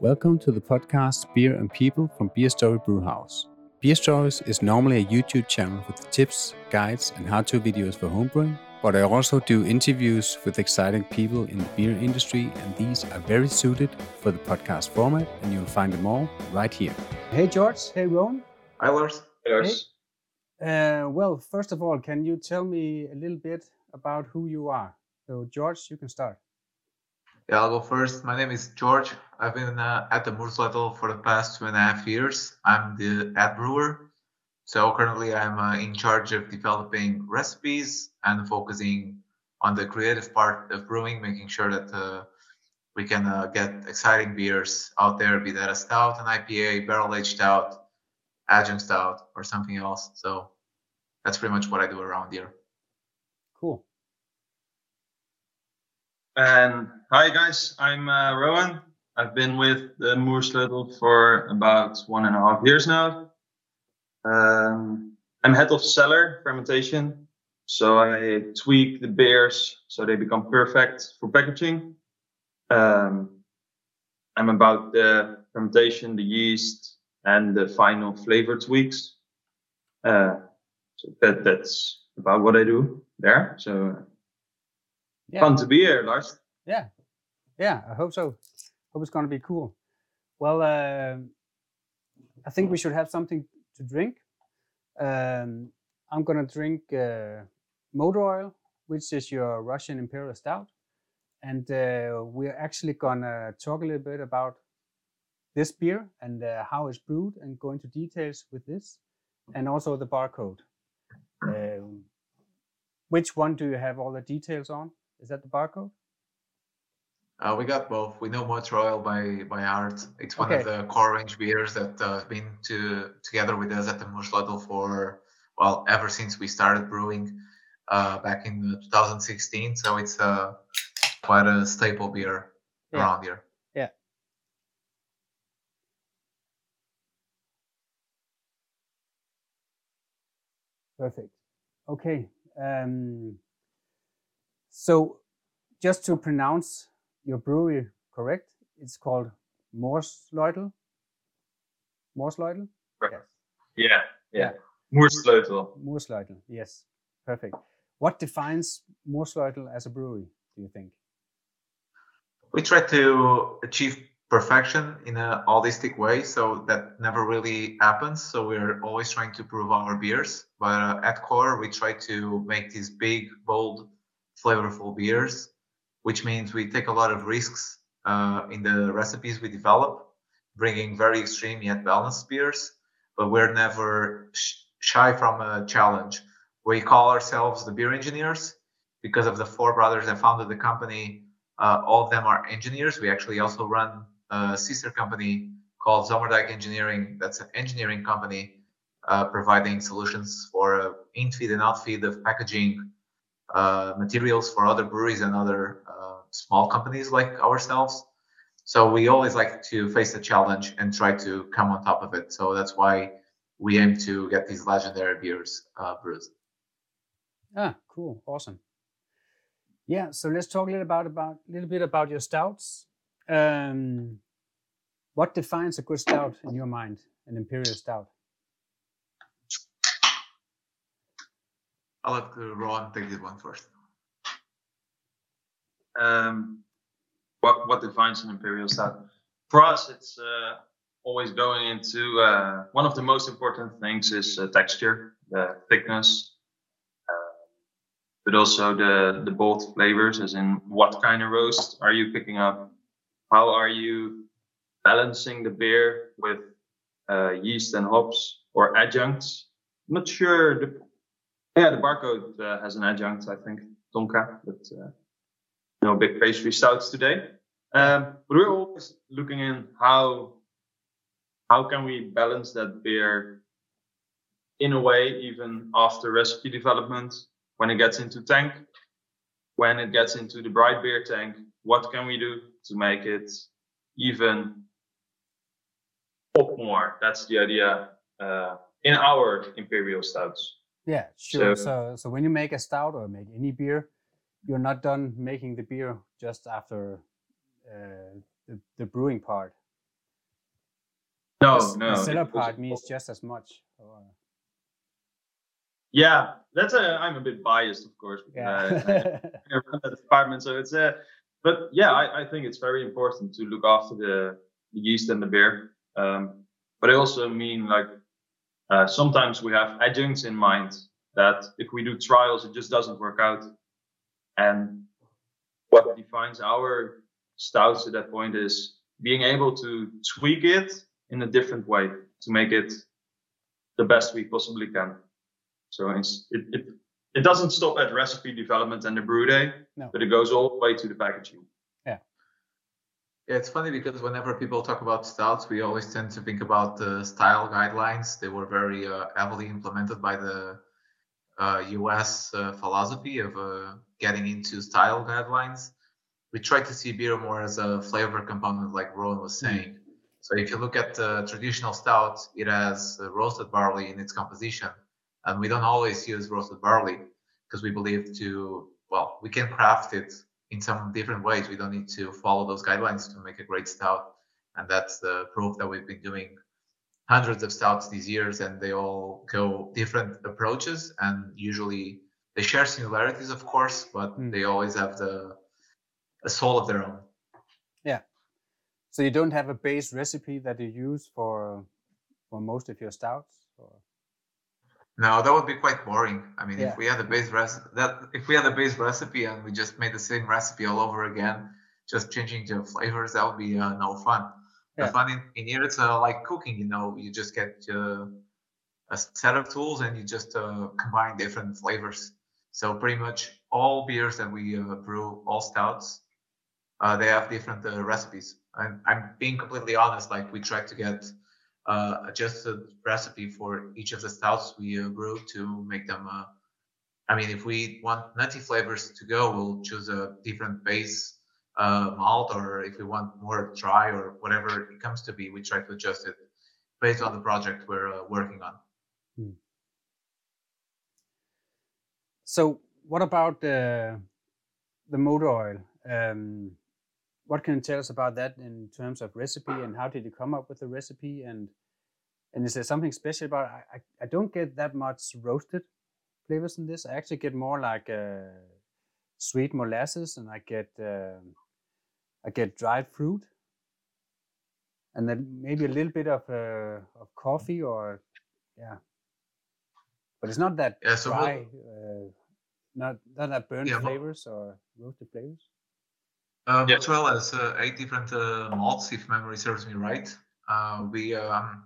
Welcome to the podcast Beer and People from Beer Story Brewhouse. Beer Stories is normally a YouTube channel with tips, guides, and how to videos for homebrewing, but I also do interviews with exciting people in the beer industry, and these are very suited for the podcast format, and you'll find them all right here. Hey, Jorge. Hey, Rowan. Hi, Lars. Hey, Lars. Hey. Uh, well, first of all, can you tell me a little bit about who you are? So, Jorge, you can start. Yeah, I'll go first. My name is Jorge. I've been uh, at the Moersleutel for the past two and a half years. I'm the head brewer. So currently I'm uh, in charge of developing recipes and focusing on the creative part of brewing, making sure that uh, we can uh, get exciting beers out there, be that a stout, an IPA, barrel aged stout, adjunct stout, or something else. So that's pretty much what I do around here. Cool. And hi guys, I'm uh, Rowan. I've been with the Moersleutel for about one and a half years now. Um, I'm head of cellar fermentation, so I tweak the beers so they become perfect for packaging. Um, I'm about the fermentation, the yeast, and the final flavor tweaks. Uh, so that that's about what I do there. So yeah. fun to be here, Lars. Yeah, yeah. I hope so. Hope it's going to be cool. Well, uh, I think we should have something to drink. Um, I'm going to drink uh, motor oil, which is your Russian Imperial Stout. And uh, we're actually going to talk a little bit about this beer and uh, how it's brewed and go into details with this and also the barcode. Um, which one do you have all the details on? Is that the barcode? Uh, we got both. We know Motor Oil by by heart. It's one okay. of the core range beers that uh, have been to together with us at the Moersleutel for well ever since we started brewing uh, back in 2016. So it's uh, quite a staple beer yeah. around here. Yeah. Perfect. Okay. Um, so just to pronounce your brewery correct, it's called Moersleutel. Moersleutel? Right. Yes. Yeah, yeah. Moersleutel. Moersleutel, yes. Perfect. What defines Moersleutel as a brewery, do you think? We try to achieve perfection in a holistic way, so that never really happens. So we're always trying to prove our beers, but uh, at core, we try to make these big, bold, flavorful beers, which means we take a lot of risks uh, in the recipes we develop, bringing very extreme yet balanced beers. But we're never sh- shy from a challenge. We call ourselves the beer engineers because of the four brothers that founded the company. Uh, all of them are engineers. We actually also run a sister company called Zomerdijk Engineering. That's an engineering company uh, providing solutions for uh, in-feed and out-feed of packaging uh, materials for other breweries and other uh, small companies like ourselves. So we always like to face the challenge and try to come on top of it. So that's why we aim to get these legendary beers uh, brewed. Ah, cool, awesome. Yeah, so let's talk a little about about a little bit about your stouts. Um, what defines a good stout in your mind, an imperial stout? I'll let Rowan take this one first. Um, what what defines an imperial stout? For us, it's uh, always going into uh, one of the most important things is uh, texture, the thickness, uh, but also the the bold flavors, as in what kind of roast are you picking up? How are you balancing the beer with uh, yeast and hops or adjuncts? I'm not sure the yeah, the barcode uh, has an adjunct, I think, Tonka, but uh, no big pastry stouts today. Um, but we're always looking in how how can we balance that beer in a way, even after recipe development, when it gets into tank, when it gets into the bright beer tank, what can we do to make it even pop more? That's the idea uh, in our imperial stouts. Yeah, sure. So, so, so when you make a stout or make any beer, you're not done making the beer just after uh, the, the brewing part. No, the, no. the cellar part means just as much. Or, Yeah, that's a. I'm a bit biased, of course. because I- yeah. I run that department, so it's a. But yeah, I, I think it's very important to look after the, the yeast and the beer. Um, but I also mean like uh, sometimes we have adjuncts in mind that if we do trials, it just doesn't work out. And what defines our stouts at that point is being able to tweak it in a different way to make it the best we possibly can. So it's, it, it it doesn't stop at recipe development and the brew day, No. but it goes all the way to the packaging. Yeah, it's funny because whenever people talk about stouts, we always tend to think about the style guidelines. They were very uh, heavily implemented by the uh, US uh, philosophy of uh, getting into style guidelines. We try to see beer more as a flavor component, like Rowan was saying. So if you look at the traditional stout, it has uh, roasted barley in its composition, and we don't always use roasted barley because we believe to well, we can craft it in some different ways. We don't need to follow those guidelines to make a great stout. And that's the proof that we've been doing hundreds of stouts these years and they all go different approaches and usually they share similarities of course, but Mm. they always have the a soul of their own. Yeah. So you don't have a base recipe that you use for for most of your stouts. Or? No, that would be quite boring. I mean, Yeah. if we had a base recipe, that if we had a base recipe and we just made the same recipe all over again, just changing the flavors, that would be uh, no fun. Yeah. The fun in, in here, it's uh, like cooking. You know, you just get uh, a set of tools and you just uh, combine different flavors. So pretty much all beers that we uh, brew, all stouts, uh, they have different uh, recipes. And I'm being completely honest. Like we try to get uh, adjusted recipe for each of the stouts we uh, brew to make them. Uh, I mean, if we want nutty flavors to go, we'll choose a different base uh, malt, or if we want more dry or whatever it comes to be, we try to adjust it based on the project we're uh, working on. So what about the the motor oil? Um, what can you tell us about that in terms of recipe and how did you come up with the recipe and and is there something special about it? I, I, I don't get that much roasted flavors in this. I actually get more like uh, sweet molasses and I get um I get dried fruit and then maybe a little bit of uh, of coffee or yeah. But it's not that Yeah, so we'll- dry. Uh, not not that burnt Yeah, mo- flavors or roasted flavors. Um, Yeah. As well as uh, eight different uh, malts, if memory serves me right. Uh, we um,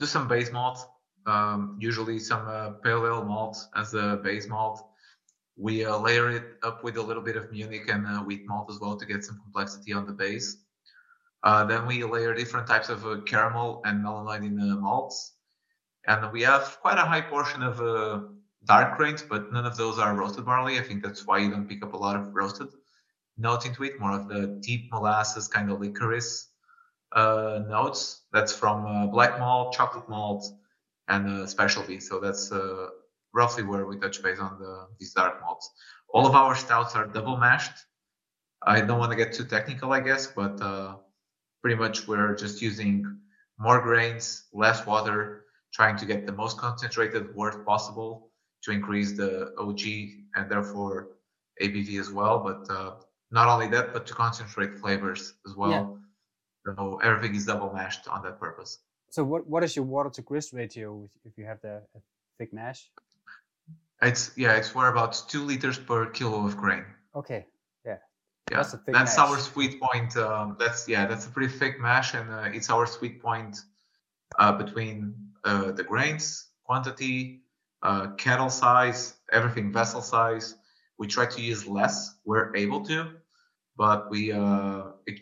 do some base malt, um, usually some uh, pale ale malt as the base malt. We uh, layer it up with a little bit of Munich and uh, wheat malt as well to get some complexity on the base. Uh, then we layer different types of uh, caramel and melanoidin the malts. And we have quite a high portion of uh, dark grains, but none of those are roasted barley. I think that's why you don't pick up a lot of roasted note into it, more of the deep molasses kind of licorice uh, notes. That's from uh, black malt, chocolate malt, and uh, specialty. So that's uh, roughly where we touch base on the, these dark malts. All of our stouts are double mashed. I don't want to get too technical, I guess, but uh, pretty much we're just using more grains, less water, trying to get the most concentrated wort possible to increase the OG and therefore ABV as well. But uh, not only that, but to concentrate flavors as well. So everything is double mashed on that purpose. So what what is your water to grist ratio if- you have the a thick mash? It's yeah, it's for about two liters per kilo of grain. Okay. Yeah, That's a thick that's our sweet point. Um, that's yeah, that's a pretty thick mash, and uh, it's our sweet point uh, between uh, the grains quantity, uh, kettle size, everything vessel size. We try to use less. We're able to, but we uh, it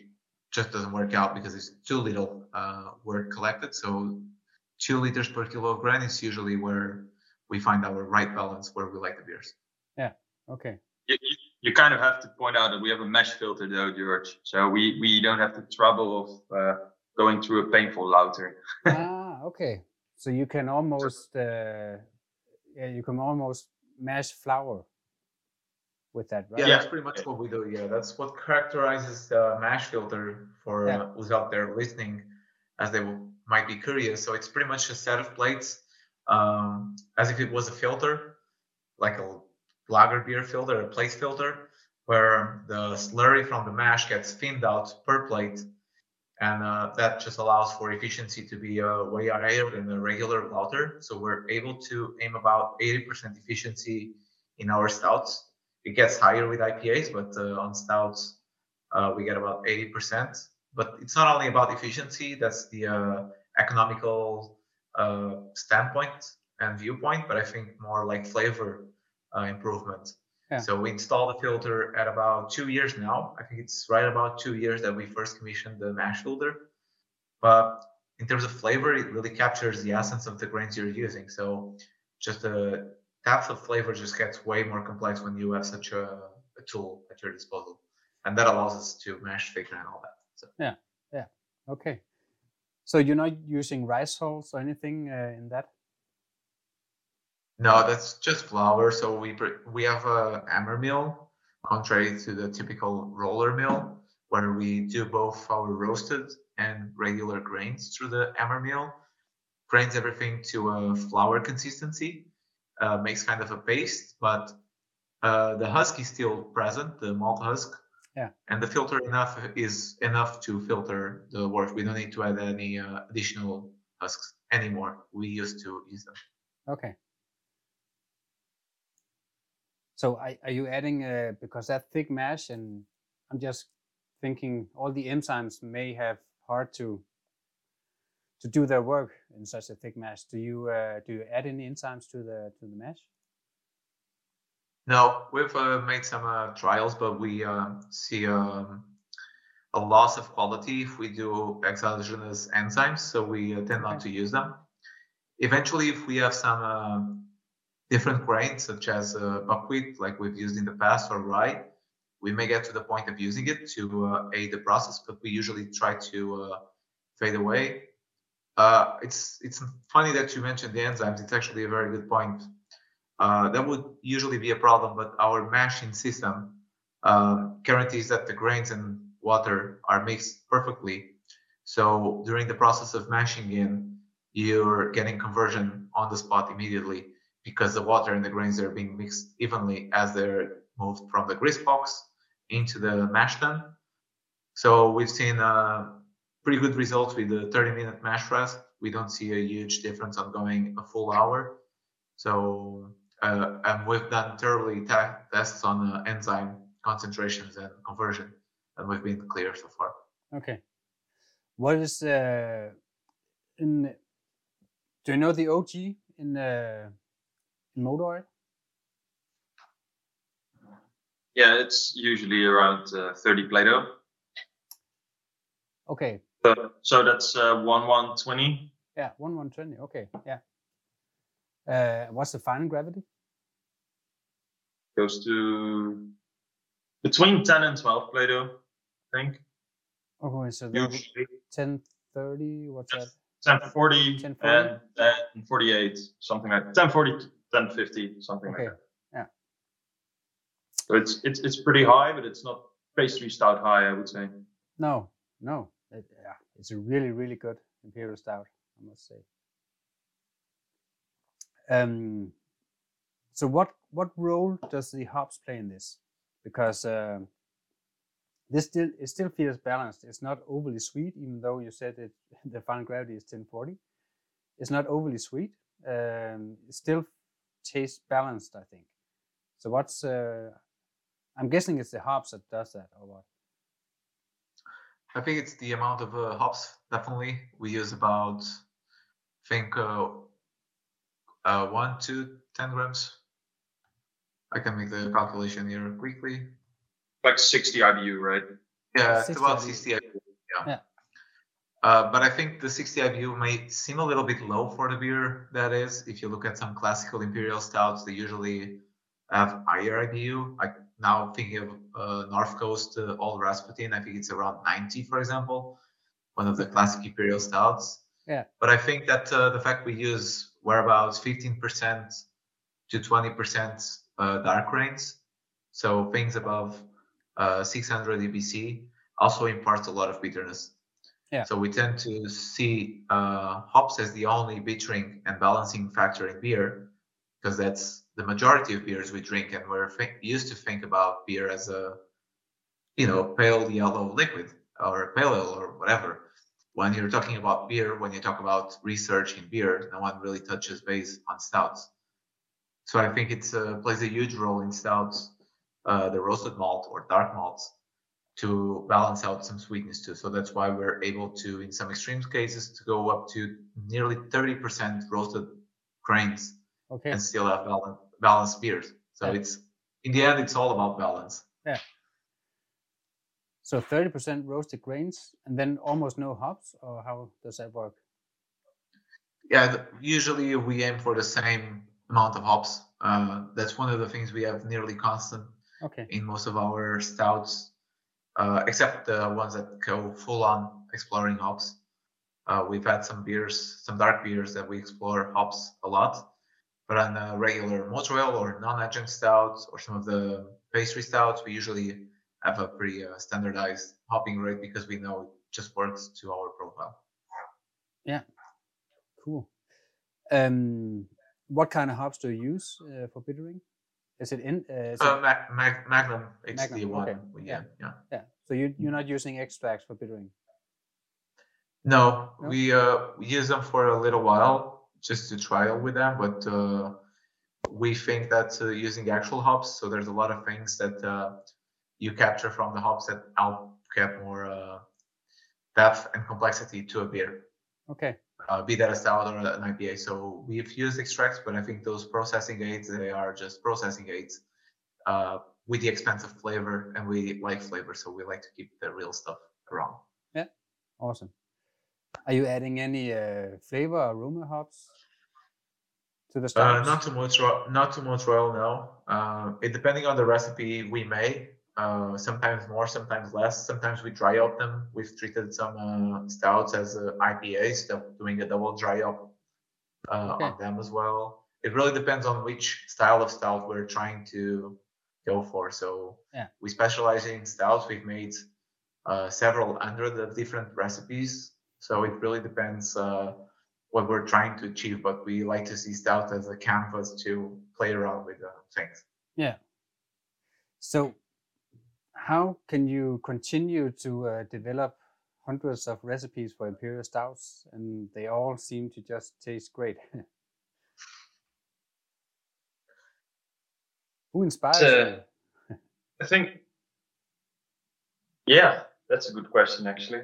just doesn't work out because it's too little uh, wort collected. So two liters per kilo of grain is usually where we find our right balance where we like the beers. Yeah. Okay. You, you, you kind of have to point out that we have a mesh filter though, Jorge. So we, we don't have the trouble of uh, going through a painful lauter. ah, okay. So you can almost uh, yeah, you can almost mash flour with that, right? Yeah, Yeah. that's pretty much what we do. Yeah, that's what characterizes the mash filter for Yeah. uh, who's out there listening, as they will might be curious, so it's pretty much a set of plates, um, as if it was a filter, like a lager beer filter, a plate filter, where the slurry from the mash gets thinned out per plate, and uh, that just allows for efficiency to be uh, way higher than a regular lauter. So we're able to aim about 80% efficiency in our stouts. It gets higher with IPAs, but uh, on stouts uh, we get about 80%. But it's not only about efficiency; that's the uh, economical uh, standpoint and viewpoint, but I think more like flavor improvement. Yeah. So we installed the filter at about two years now. I think it's right about two years that we first commissioned the mash filter. But in terms of flavor, it really captures the essence of the grains you're using. So just the depth of flavor just gets way more complex when you have such a, a tool at your disposal. And that allows us to mash thicker and all that. So Yeah, yeah, okay. So you're not using rice hulls or anything uh, in that? No, that's just flour. So we we have a hammer mill, contrary to the typical roller mill, where we do both our roasted and regular grains through the hammer mill. Grains everything to a flour consistency, uh, makes kind of a paste, but uh, the husk is still present, the malt husk. Yeah. And the filter enough is enough to filter the wort. We don't need to add any uh, additional husks anymore. We used to use them. Okay. So are, are you adding uh, because that thick mash and I'm just thinking all the enzymes may have hard to to do their work in such a thick mash. Do you uh, do you add any enzymes to the to the mash? No, we've uh, made some uh, trials, but we uh, see um, a loss of quality if we do exogenous enzymes, so we uh, tend not to use them. Eventually, if we have some um, different grains such as uh, buckwheat, like we've used in the past, or rye, we may get to the point of using it to uh, aid the process, but we usually try to uh, fade away. Uh, it's it's funny that you mentioned the enzymes. It's actually a very good point. Uh, that would usually be a problem, but our mashing system uh, guarantees that the grains and water are mixed perfectly. So during the process of mashing in, you're getting conversion on the spot immediately because the water and the grains are being mixed evenly as they're moved from the grist box into the mash tun. So we've seen uh, pretty good results with the 30 minute mash rest. We don't see a huge difference on going a full hour. So, uh, and we've done thoroughly tests on uh, enzyme concentrations and conversion, and we've been clear so far. Okay. What is uh, in? Do you know the OG in uh, in motor oil? Yeah, it's usually around uh, 30 Plato. Okay. So, so that's uh, 1 120. Yeah, 1 120. Okay. Yeah. Uh, what's the final gravity? Goes to between 10 and 12 Plato, I think. Okay, so Usually 10 30. What's that? 1040 1040? and 1048, something like 1040, 1050, something Okay. like that. Yeah. So it's it's it's pretty high, but it's not pastry stout high, I would say. No, no. It, yeah, it's a really, really good imperial stout, I must say. Um, so what what role does the hops play in this? Because uh, this still it still feels balanced. It's not overly sweet, even though you said it the final gravity is 1040. It's not overly sweet. Um, it still tastes balanced, I think. So what's uh, I'm guessing it's the hops that does that, or what? I think it's the amount of uh, hops. Definitely, we use about, I think, uh, uh, one to ten grams. I can make the calculation here quickly. Like 60 IBU, right? Yeah, it's 60 about IBU. 60 IBU. Yeah. Yeah. Uh, but I think the 60 IBU may seem a little bit low for the beer. That is, if you look at some classical imperial stouts, they usually have higher IBU. Like now thinking of uh, North Coast uh, Old Rasputin, I think it's around 90, for example, one of the classic imperial stouts. Yeah. But I think that uh, the fact we use whereabouts 15% to 20% uh, dark grains, so things above uh, 600 EBC, also imparts a lot of bitterness. Yeah. So we tend to see uh, hops as the only bittering and balancing factor in beer, because that's the majority of beers we drink, and we're think- used to think about beer as a, you know, pale yellow liquid or pale ale or whatever. When you're talking about beer, when you talk about research in beer, no one really touches base on stouts. So I think it uh, plays a huge role in stouts, uh, the roasted malt or dark malts, to balance out some sweetness too. So that's why we're able to, in some extreme cases, to go up to nearly 30% roasted grains Okay. and still have balance, balanced beers. So Yeah. it's in the end, it's all about balance. Yeah. So 30% roasted grains and then almost no hops, or how does that work? Yeah, usually we aim for the same amount of hops. Uh, that's one of the things we have nearly constant Okay. in most of our stouts, uh, except the ones that go full on exploring hops. Uh, we've had some beers, some dark beers that we explore hops a lot, but on a regular motor ale or non-adjunct stouts or some of the pastry stouts, we usually have a pretty uh, standardized hopping rate because we know it just works to our profile. Yeah, cool. Um, what kind of hops do you use uh, for bittering? Is it in? Uh, is it- Uh, Mag- Mag- Magnum, it's the Magnum, one. okay, we- yeah. yeah. yeah. So you you're not using extracts for bittering. No, No? we uh we use them for a little while just to trial with them, but uh, we think that uh, using actual hops, so there's a lot of things that uh, you capture from the hops that help get more uh, depth and complexity to a beer, Okay. uh, be that a stout or an IPA. So we've used extracts, but I think those processing aids they are just processing aids uh, with the expense of flavor, and we like flavor, so we like to keep the real stuff around. Yeah, awesome. Are you adding any uh, flavor aroma hops to the Uh, not too much, ro- not too much royal. No. Uh, it depending on the recipe we may. Uh, sometimes more, sometimes less. Sometimes we dry hop them. We've treated some uh, stouts as uh, IPAs, so doing a double dry hop uh, Okay. on them as well. It really depends on which style of stout we're trying to go for. So Yeah. we specialize in stouts. We've made uh, several hundred of different recipes. So it really depends uh, what we're trying to achieve, but we like to see stout as a canvas to play around with uh, things. Yeah. So, how can you continue to uh, develop hundreds of recipes for imperial stouts, and they all seem to just taste great? Who inspires uh, you? I think, yeah, that's a good question actually.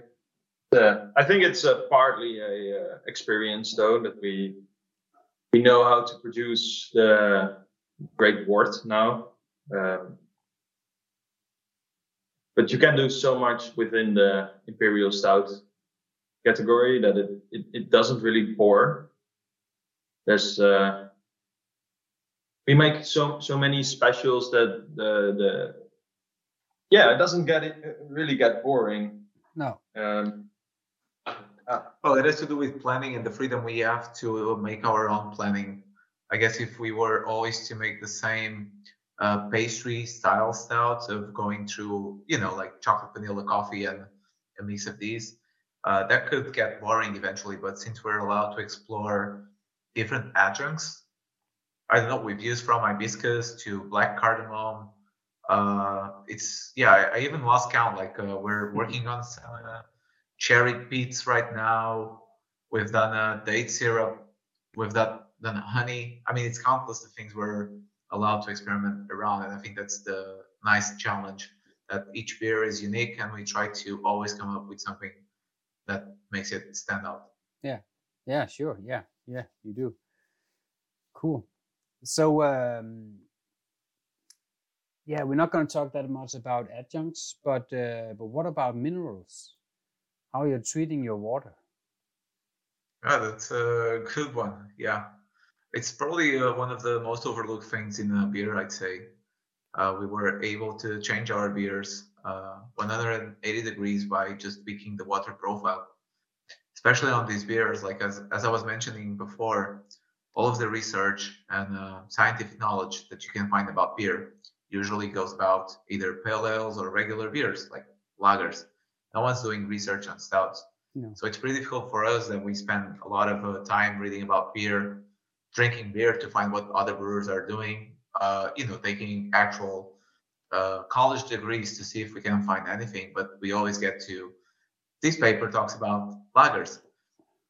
Uh, I think it's uh, partly a uh, experience though that we we know how to produce the great wort now. Um, but you can do so much within the imperial stout category that it, it, it doesn't really pour. There's uh, we make so so many specials that the the yeah it doesn't get it really get boring. No. Um, Well, it has to do with planning and the freedom we have to make our own planning. I guess if we were always to make the same uh, pastry style stouts of going through, you know, like chocolate vanilla coffee and a mix of these, uh, that could get boring eventually. But since we're allowed to explore different adjuncts, I don't know, we've used from hibiscus to black cardamom. Uh, it's yeah, I, I even lost count. Like uh, we're working on some, uh, cherry peats right now. We've done a date syrup. We've done, done honey. I mean, it's countless the things we're allowed to experiment around, and I think that's the nice challenge that each beer is unique, and we try to always come up with something that makes it stand out. Yeah, yeah, sure. Yeah, yeah, you do. Cool. So, um, yeah, we're not going to talk that much about adjuncts, but uh, but what about minerals? How you're treating your water? Yeah, that's a good one. Yeah, it's probably uh, one of the most overlooked things in beer, I'd say. Uh, we were able to change our beers uh, 180 degrees by just tweaking the water profile, especially on these beers. Like as as I was mentioning before, all of the research and uh, scientific knowledge that you can find about beer usually goes about either pale ales or regular beers like lagers. No one's doing research on stouts. No. So it's pretty difficult for us that we spend a lot of uh, time reading about beer, drinking beer to find what other brewers are doing. Uh, you know, taking actual uh, college degrees to see if we can find anything. But we always get to this paper talks about lagers.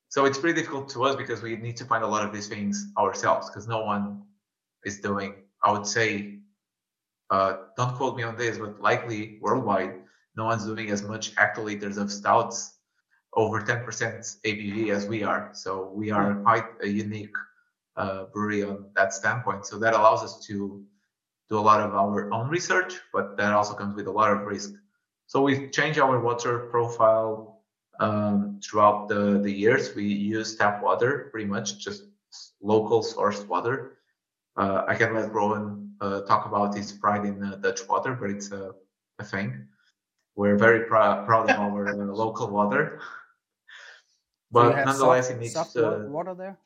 So it's pretty difficult to us because we need to find a lot of these things ourselves because no one is doing. I would say, uh, don't quote me on this, but likely worldwide, no one's doing as much hectoliters of stouts over 10% ABV as we are. So we are quite a unique uh, brewery on that standpoint. So that allows us to do a lot of our own research, but that also comes with a lot of risk. So we've changed our water profile um, throughout the, the years. We use tap water pretty much, just local sourced water. Uh, I can let Rowan uh, talk about his pride in uh, Dutch water, but it's a, a thing. We're very pr- proud of our uh, local water. But have nonetheless, soft, it needs soft to, water there.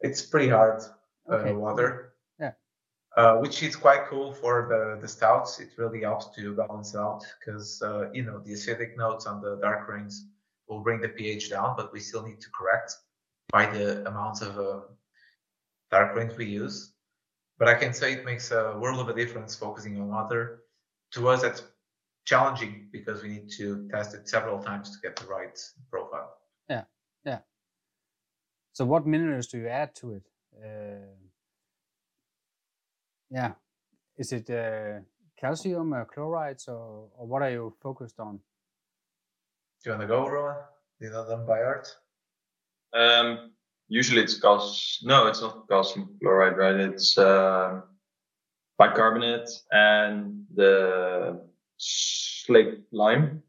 it's pretty hard Okay. uh, water. Yeah. Uh, which is quite cool for the, the stouts. It really helps to balance out because uh, you know the acidic notes on the dark grains will bring the pH down, but we still need to correct by the amount of uh, dark grains we use. But I can say it makes a world of a difference focusing on water. To us, that's challenging because we need to test it several times to get the right profile. Yeah, yeah. So what minerals do you add to it? Uh, yeah, is it uh, calcium or chlorides or, or what are you focused on? Do you want to go, Rowan? Do you know them by heart? Um, usually it's calcium. No, it's not calcium chloride, right? It's uh, bicarbonate and the slaked lime.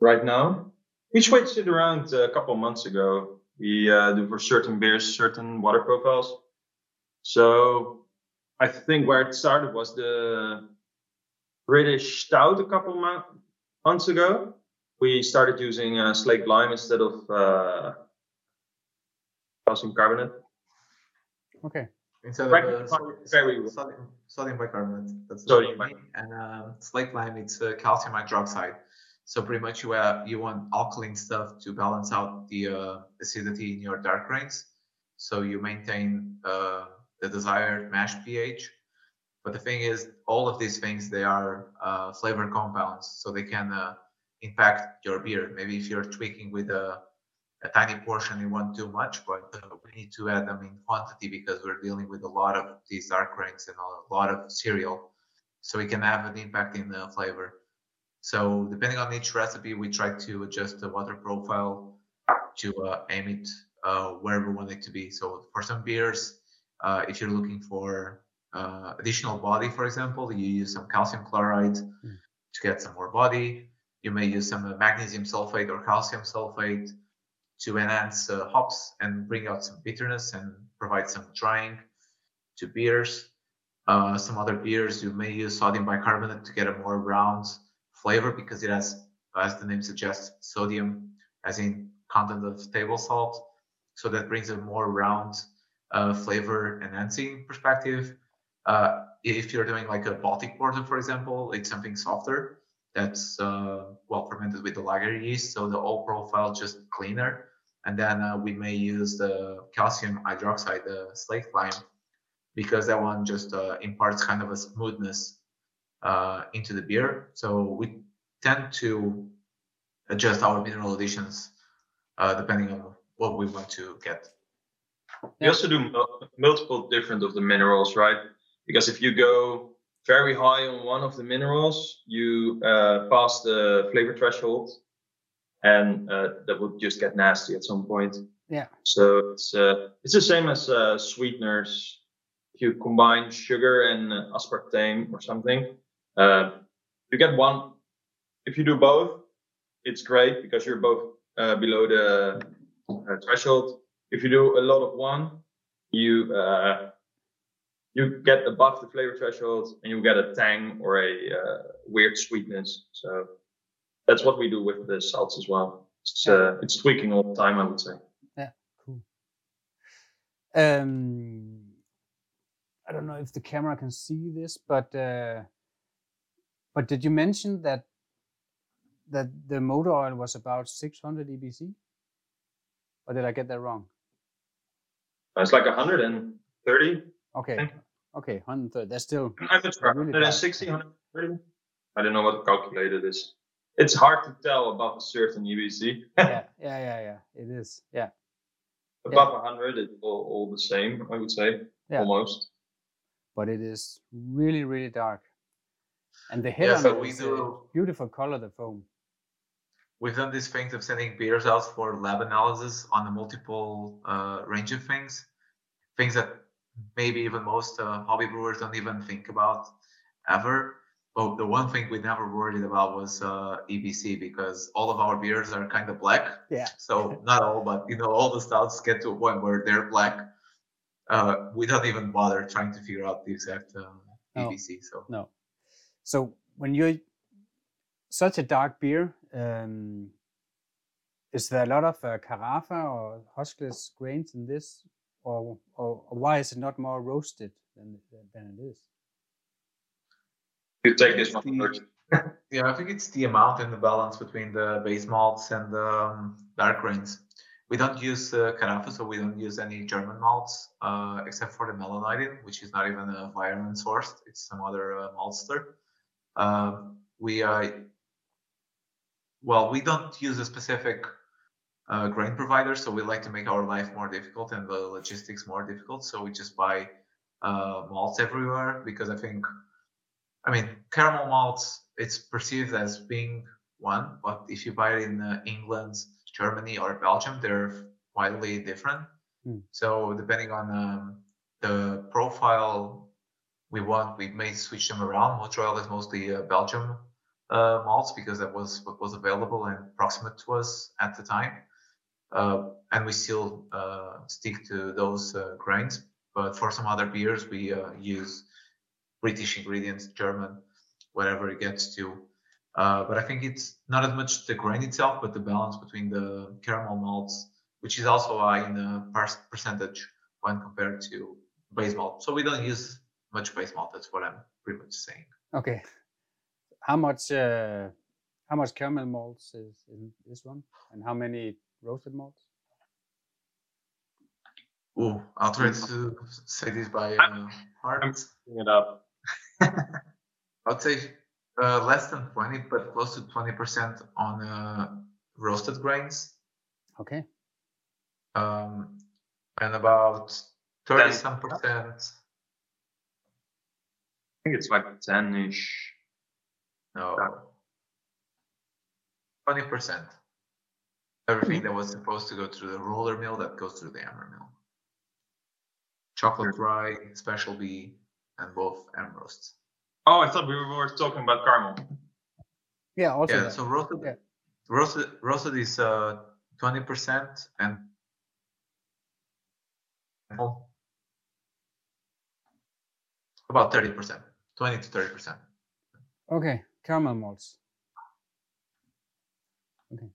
Right now, we switched it around a couple months ago. We uh, do for certain beers certain water profiles. So I think where it started was the British Stout a couple months ago. We started using uh, lime instead of uh, calcium carbonate. Okay. Instead of uh, it's so- very- sodium, sodium bicarbonate. That's Sodium. And um, slaked lime, it's uh, calcium hydroxide. So pretty much you have, you want alkaline stuff to balance out the uh, acidity in your dark grains. So you maintain uh, the desired mash pH. But the thing is, all of these things they are uh, flavor compounds, so they can uh, impact your beer. Maybe if you're tweaking with a a tiny portion you want too much, but uh, we need to add them in quantity because we're dealing with a lot of these dark grains and a lot of cereal. So we can have an impact in the flavor. So depending on each recipe, we try to adjust the water profile to uh, aim it uh, where we want it to be. So for some beers, uh, if you're looking for uh, additional body, for example, you use some calcium chloride to get some more body. You may use some magnesium sulfate or calcium sulfate to enhance uh, hops and bring out some bitterness and provide some drying to beers. Uh, some other beers you may use sodium bicarbonate to get a more round flavor because it has, as the name suggests, sodium as in content of table salt. So that brings a more round uh, flavor enhancing perspective. Uh, if you're doing like a Baltic porter, for example, it's something softer that's uh, well fermented with the lager yeast, so the old profile just cleaner. And then uh, we may use the calcium hydroxide, the slaked lime, because that one just uh, imparts kind of a smoothness uh, into the beer. So we tend to adjust our mineral additions uh, depending on what we want to get. We also do multiple different of the minerals, right? Because if you go very high on one of the minerals, you uh, pass the flavor threshold, and uh, that would just get nasty at some point. Yeah. So it's uh, it's the same as uh, sweeteners. If you combine sugar and aspartame or something, uh, you get one. If you do both, it's great because you're both uh, below the uh, threshold. If you do a lot of one, you uh, you get above the flavor threshold and you get a tang or a uh, weird sweetness. So that's what we do with the salts as well. It's uh, it's tweaking all the time, I would say. Yeah, cool. Um, I don't know if the camera can see this, but uh, but did you mention that that the motor oil was about 600 EBC, or did I get that wrong? It's like 130. Okay, okay, 130. That's still I'm not sure. Really 160, 130. I don't know what the calculator is. It's hard to tell above a certain EBC. yeah, yeah, yeah, yeah. It is. Yeah, above 100, it's all, all the same, I would say. Yeah. Almost. but it is really, really dark. And the head Yeah, on so it we a do- beautiful color. The foam. We've done these things of sending beers out for lab analysis on a multiple uh, range of things, things that maybe even most uh, hobby brewers don't even think about ever. But the one thing we never worried about was uh, EBC because all of our beers are kind of black. Yeah. So not all, but you know, all the stouts get to a point where they're black. Uh, we don't even bother trying to figure out the exact uh, No. EBC. So No. So when you're such a dark beer, um, is there a lot of uh, carafa or huskless grains in this, or, or or why is it not more roasted than than it is? You take this one Yeah, I think it's the amount and the balance between the base malts and the um, dark grains. We don't use uh, Carafa, so we don't use any German malts uh, except for the Melanoidin, which is not even a Weyermann sourced. It's some other uh, maltster. Um, we uh, well, we don't use a specific uh, grain provider, so we like to make our life more difficult and the logistics more difficult. So we just buy uh, malts everywhere because I think I mean, caramel malts, it's perceived as being one, but if you buy it in uh, England, Germany, or Belgium, they're widely different. Hmm. So depending on um, the profile we want, we may switch them around. Montreal is mostly uh, Belgium uh, malts because that was what was available and proximate to us at the time. Uh, and we still uh, stick to those uh, grains. But for some other beers, we use British ingredients, German, whatever it gets to. But I think it's not as much the grain itself, but the balance between the caramel malts, which is also high in par- percentage when compared to base malt. So we don't use much base malt. That's what I'm pretty much saying. Okay. How much uh, how much caramel malts is in this one, and how many roasted malts? Oh, I'll try to say this by uh, heart. I'm looking it up. I'd say uh, less than 20, but close to 20% on uh, roasted grains. Okay. um, and about 30 Ten. some percent. I think it's like 10 ish. No, 20 percent. Everything that was supposed to go through the roller mill that goes through the hammer mill. Chocolate rye, special B, and both M roasts. Oh, I thought we were talking about caramel. Yeah. Also. yeah, that. so roasted, yeah. roasted, roasted is uh, 20 percent and about 30 percent, 20 to 30 percent. okay. Caramel malts.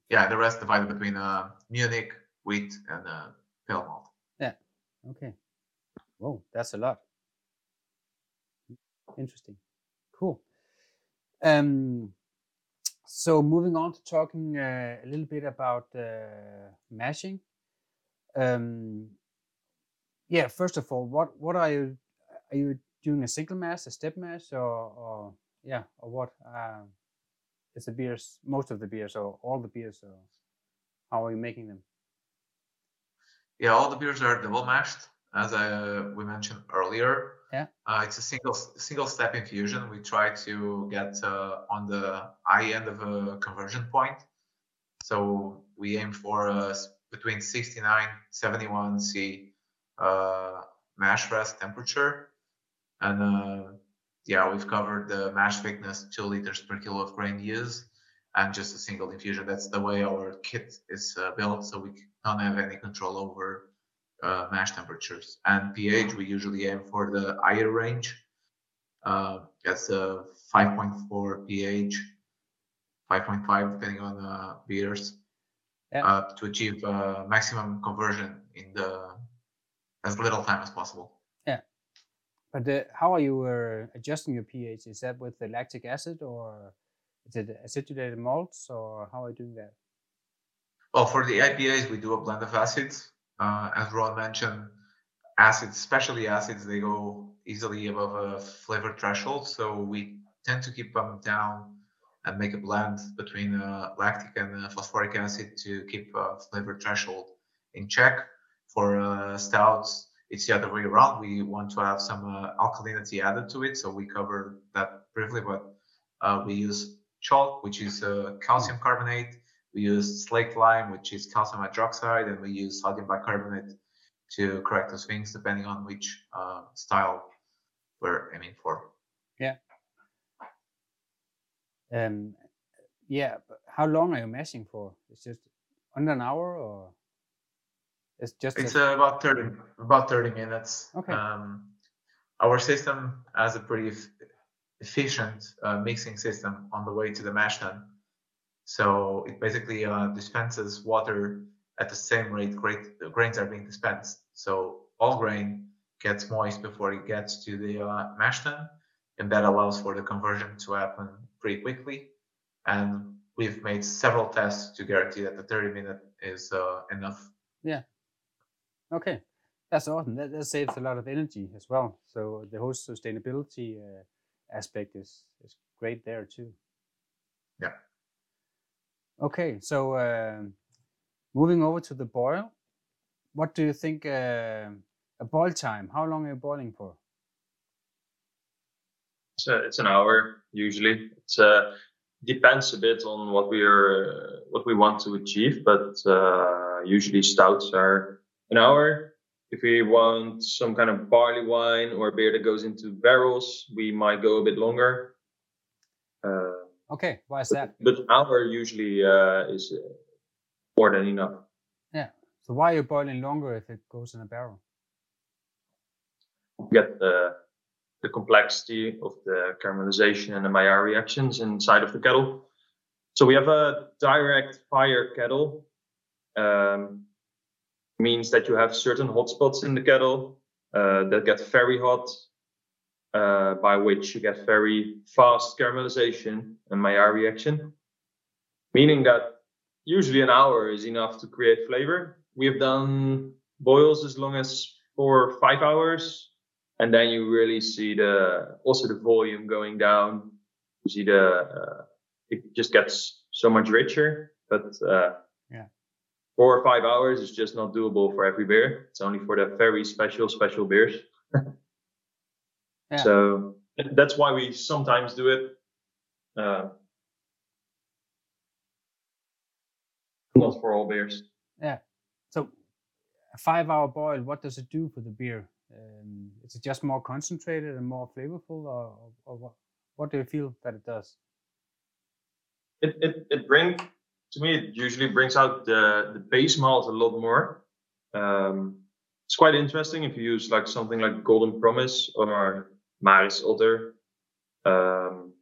Yeah, the rest divided between uh, Munich, wheat, and uh, pale malt. Yeah. Okay. Whoa, that's a lot. Interesting. Cool. Um, so moving on to talking uh, a little bit about uh, mashing. Um, yeah, first of all, what what are you are you doing a single mash, a step mash, or, or yeah, or what? Uh, is the beers most of the beers or all the beers, or how are you making them? Yeah, all the beers are double mashed, as I, we mentioned earlier. Yeah. Uh, it's a single single step infusion. We try to get uh, on the high end of a conversion point. So we aim for uh, between 69 71 C uh, mash rest temperature. And uh, yeah, we've covered the mash thickness, two liters per kilo of grain used, and just a single infusion. That's the way our kit is uh, built, so we don't have any control over uh, mash temperatures. And pH, we usually aim for the higher range. Uh, that's a 5.4 pH, 5.5 depending on the beers, Yeah. uh, to achieve uh, maximum conversion in the as little time as possible. But uh, how are you uh, adjusting your pH? Is that with the lactic acid or is it acidulated malts or how are you doing that? Well, for the IPAs, we do a blend of acids. Uh, as Rowan mentioned, acids, especially acids, they go easily above a flavor threshold. So we tend to keep them down and make a blend between uh, lactic and uh, phosphoric acid to keep flavor threshold in check. For uh, stouts, it's the other way around. We want to have some uh, alkalinity added to it, so we cover that briefly. But uh, we use chalk, which is uh, calcium carbonate. We use slaked lime, which is calcium hydroxide, and we use sodium bicarbonate to correct those things depending on which style we're aiming for. Yeah. Um, yeah. How long are you mashing for? It's just under an hour, or it's just. It's a... about thirty about thirty minutes. Okay. Um, our system has a pretty efficient uh, mixing system on the way to the mash tun. So it basically uh, dispenses water at the same rate grains are being dispensed. So all grain gets moist before it gets to the uh, mash tun, and that allows for the conversion to happen pretty quickly. And we've made several tests to guarantee that the 30 minute is uh, enough. Yeah. Okay, that's awesome. That, that, saves a lot of energy as well. So the whole sustainability uh, aspect is is great there too. Yeah. Okay, so uh, moving over to the boil, what do you think? Uh, a boil time? How long are you boiling for? It's, uh, it's an hour usually. It uh, depends a bit on what we are uh, what we want to achieve, but uh, usually stouts are an hour. If we want some kind of barley wine or beer that goes into barrels, we might go a bit longer. Uh, okay, why is that? But, but hour usually uh, is more than enough. Yeah. So why are you boiling longer if it goes in a barrel? get the the complexity of the caramelization and the Maillard reactions inside of the kettle. So we have a direct fire kettle. Um, means that you have certain hotspots in the kettle uh, that get very hot, uh, by which you get very fast caramelization and Maillard reaction. Meaning that usually an hour is enough to create flavor. We have done boils as long as four or five hours and then you really see the also the volume going down. You see the uh, it just gets so much richer, but uh, four or five hours is just not doable for every beer. It's only for the very special special beers. yeah. So that's why we sometimes do it. Uh, not for all beers. Yeah. So a five hour boil, what does it do for the beer? Um, is it just more concentrated and more flavorful, or, or what? What do you feel that it does? It it it brings to me. It usually brings out the the base malt a lot more. Um, it's quite interesting if you use like something like Golden Promise or Maris Otter. Um,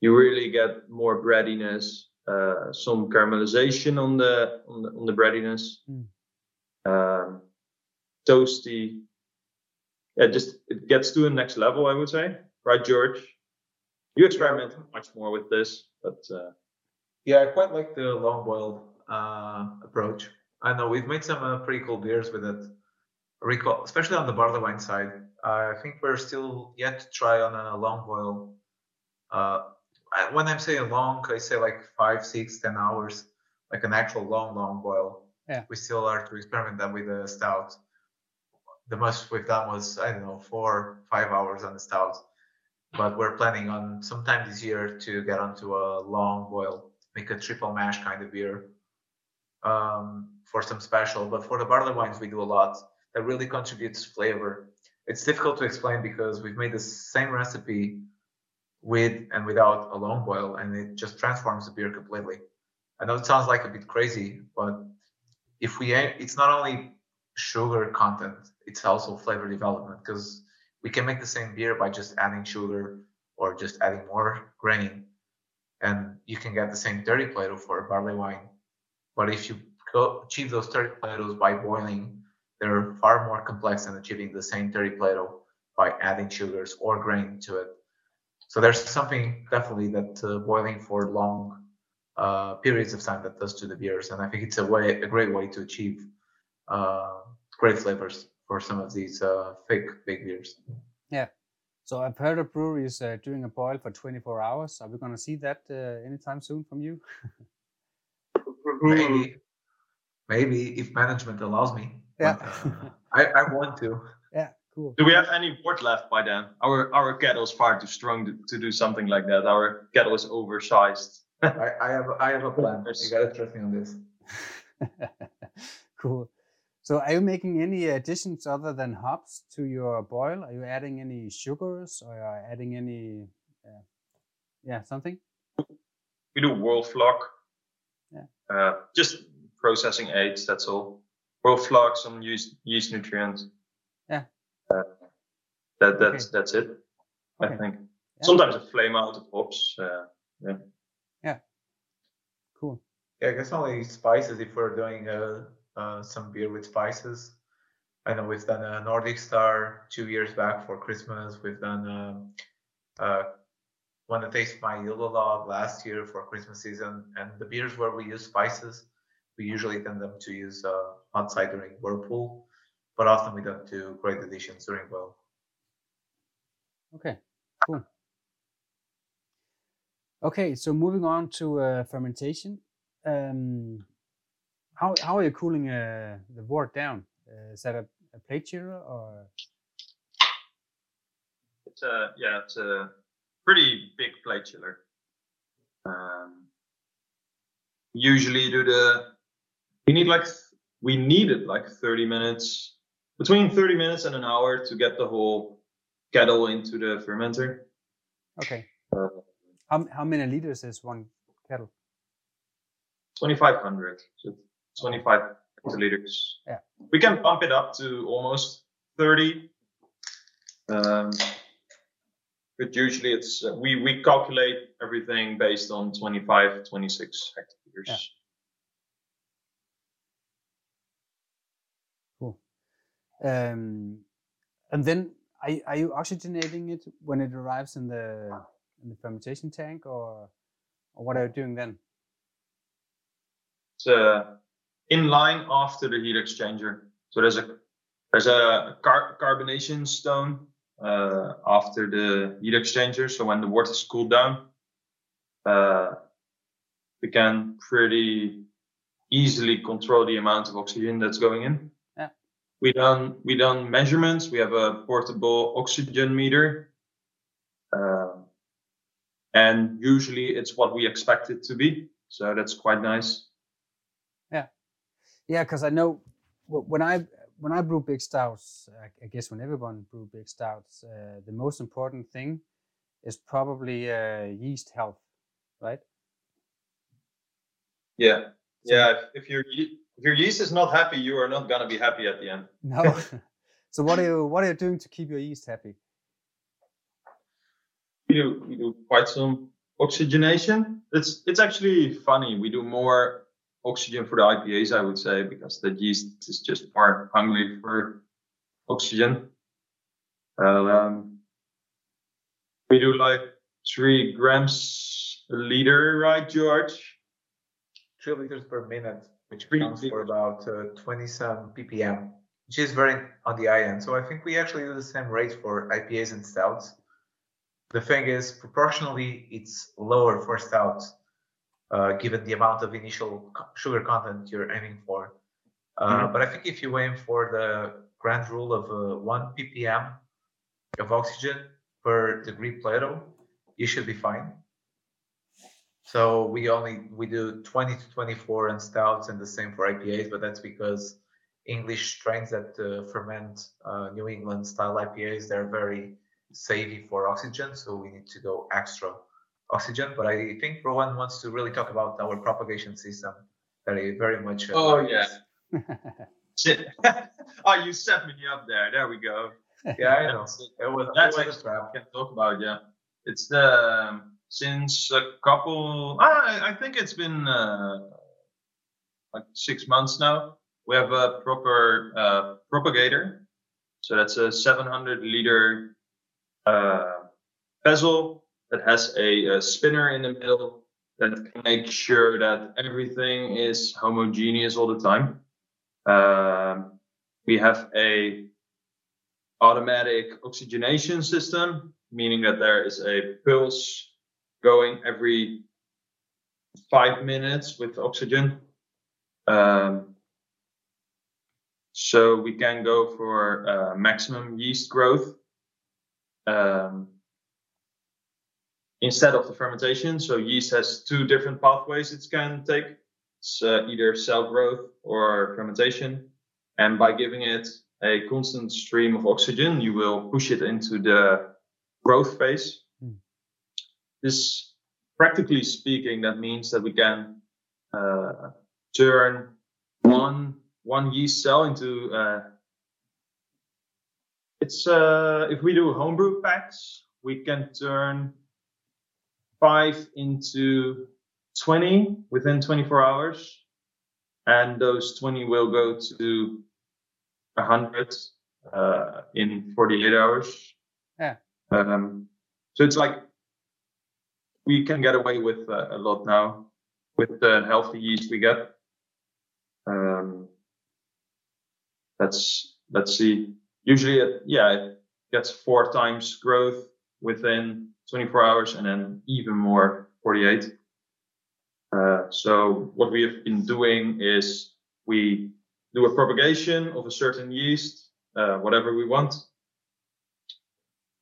you really get more breadiness, uh, some caramelization on the on the on the breadiness, mm. um, toasty, yeah, just it gets to a next level, I would say, right, Jorge? You experiment much more with this, but uh... yeah, I quite like the long boil uh, approach. I know we've made some uh, pretty cool beers with it. Recall, especially on the barley wine side. I think we're still yet to try on a long boil. Uh, when I'm saying long, I say like five, six, ten hours, like an actual long, long boil. Yeah. We still are to experiment that with the stout the most we've done was I don't know four five hours on the stout, but we're planning on sometime this year to get onto a long boil, make a triple mash kind of beer um, for some special. But for the barley wines, we do a lot that really contributes flavor. It's difficult to explain because we've made the same recipe with and without a long boil, and it just transforms the beer completely. I know it sounds like a bit crazy, but if we, it's not only sugar content it's also flavor development because we can make the same beer by just adding sugar or just adding more grain and you can get the same 30 Plato for a barley wine but if you achieve those 30 Platos by boiling they're far more complex than achieving the same 30 Plato by adding sugars or grain to it So there's something definitely that uh, boiling for long uh, periods of time that does to the beers, and I think it's a way, a great way to achieve uh, great flavors for some of these uh, thick big beers. Yeah. So I've heard of breweries uh, doing a boil for 24 hours. Are we going to see that uh, anytime soon from you? maybe, maybe if management allows me. Yeah. But, uh, I, I want to. Yeah, cool. Do we have any wort left by then? Our our kettle is far too strong to, to do something like that. Our kettle is oversized. I, I have I have a plan. You gotta trust me on this. cool. So, are you making any additions other than hops to your boil? Are you adding any sugars or are you adding any, uh, yeah, something? We do Whirlfloc. Yeah. Uh, just processing aids. That's all. Whirlfloc, some yeast yeast nutrients. Yeah. Uh, that that's Okay. that's it. I think. Yeah. Sometimes a flame out of hops. Uh, yeah. Cool. Yeah, I guess only spices if we're doing uh, uh, some beer with spices. I know we've done a Nordic Star two years back for Christmas. We've done um, uh, one that tastes my Yule log last year for Christmas season. And the beers where we use spices, we usually tend them to use uh, hot during Whirlpool, but often we don't do great additions during well. Okay, cool. Okay, so moving on to uh, fermentation. Um, how how are you cooling uh, the wort down? Uh, is that a, a plate chiller or? It's a yeah, it's a pretty big plate chiller. Um, usually do the we need like we needed like 30 minutes between 30 minutes and an hour to get the whole kettle into the fermenter. Okay. Uh, How how many liters is one kettle? 2500 so 25 liters Yeah. we can bump it up to almost 30 um, but usually it's uh, we we calculate everything based on 25 26 hectoliters Yeah. Cool. Um, and then are you- are you oxygenating it when it arrives in the in the fermentation tank, or or what are you doing then? it's uh, in line after the heat exchanger. So there's a there's a car- carbonation stone uh, after the heat exchanger. So when the water is cooled down uh, we can pretty easily control the amount of oxygen that's going in. Yeah. we done we done measurements. We have a portable oxygen meter um, and usually it's what we expect it to be. So that's quite nice Yeah, because I know when I when I brew big stouts, I, guess when everyone brew big stouts, uh, the most important thing is probably uh, yeast health, right? Yeah, yeah. If, if your if your yeast is not happy, you are not gonna be happy at the end. No. so what are you what are you doing to keep your yeast happy? We do we do quite some oxygenation. It's it's actually funny. We do more oxygen for the IPAs, I would say, because the yeast is just more hungry for oxygen. Um, we do like three grams a liter, right, Jorge? Three liters per minute, which Three accounts for about uh, 20 some ppm, which is very on the high end. So I think we actually do the same rate for IPAs and stouts. The thing is, proportionally, it's lower for stouts, uh, given the amount of initial sugar content you're aiming for. Uh, Mhm. But I think if you aim for the grand rule of uh, one ppm of oxygen per degree Plato, you should be fine. So we only we do 20 to 24 in stouts and the same for IPAs, but that's because English strains that uh, ferment uh, New England style IPAs they're very savvy for oxygen, so we need to go extra oxygen. But I think Rowan wants to really talk about our propagation system that I very much. uh, Oh, admires. yeah. Oh, you set me up there. There we go. yeah, I know. It was, That's it was a trap. Can talk about. Yeah, it's the um, since a couple. I I think it's been uh, like six months now. We have a proper uh, propagator, so that's a 700 liter uh, vessel that has a, a spinner in the middle that can make sure that everything is homogeneous all the time. Um, we have a automatic oxygenation system, meaning that there is a pulse going every five minutes with oxygen. Um, so we can go for uh, maximum yeast growth um, instead of the fermentation. So yeast has two different pathways it can take. It's uh, either cell growth or fermentation. And by giving it a constant stream of oxygen, you will push it into the growth phase. Mm. This, practically speaking, that means that we can uh, turn one one yeast cell into uh, it's uh, if we do homebrew packs, we can turn five into 20 within 24 hours, and those 20 will go to 100 uh, in 48 hours. Yeah. Um, so it's like we can get away with uh, a lot now with the healthy yeast we get. Um, let's let's see. Usually, it, yeah, it gets four times growth within 24 hours, and then even more 48. Uh, so what we have been doing is we do a propagation of a certain yeast, uh, whatever we want.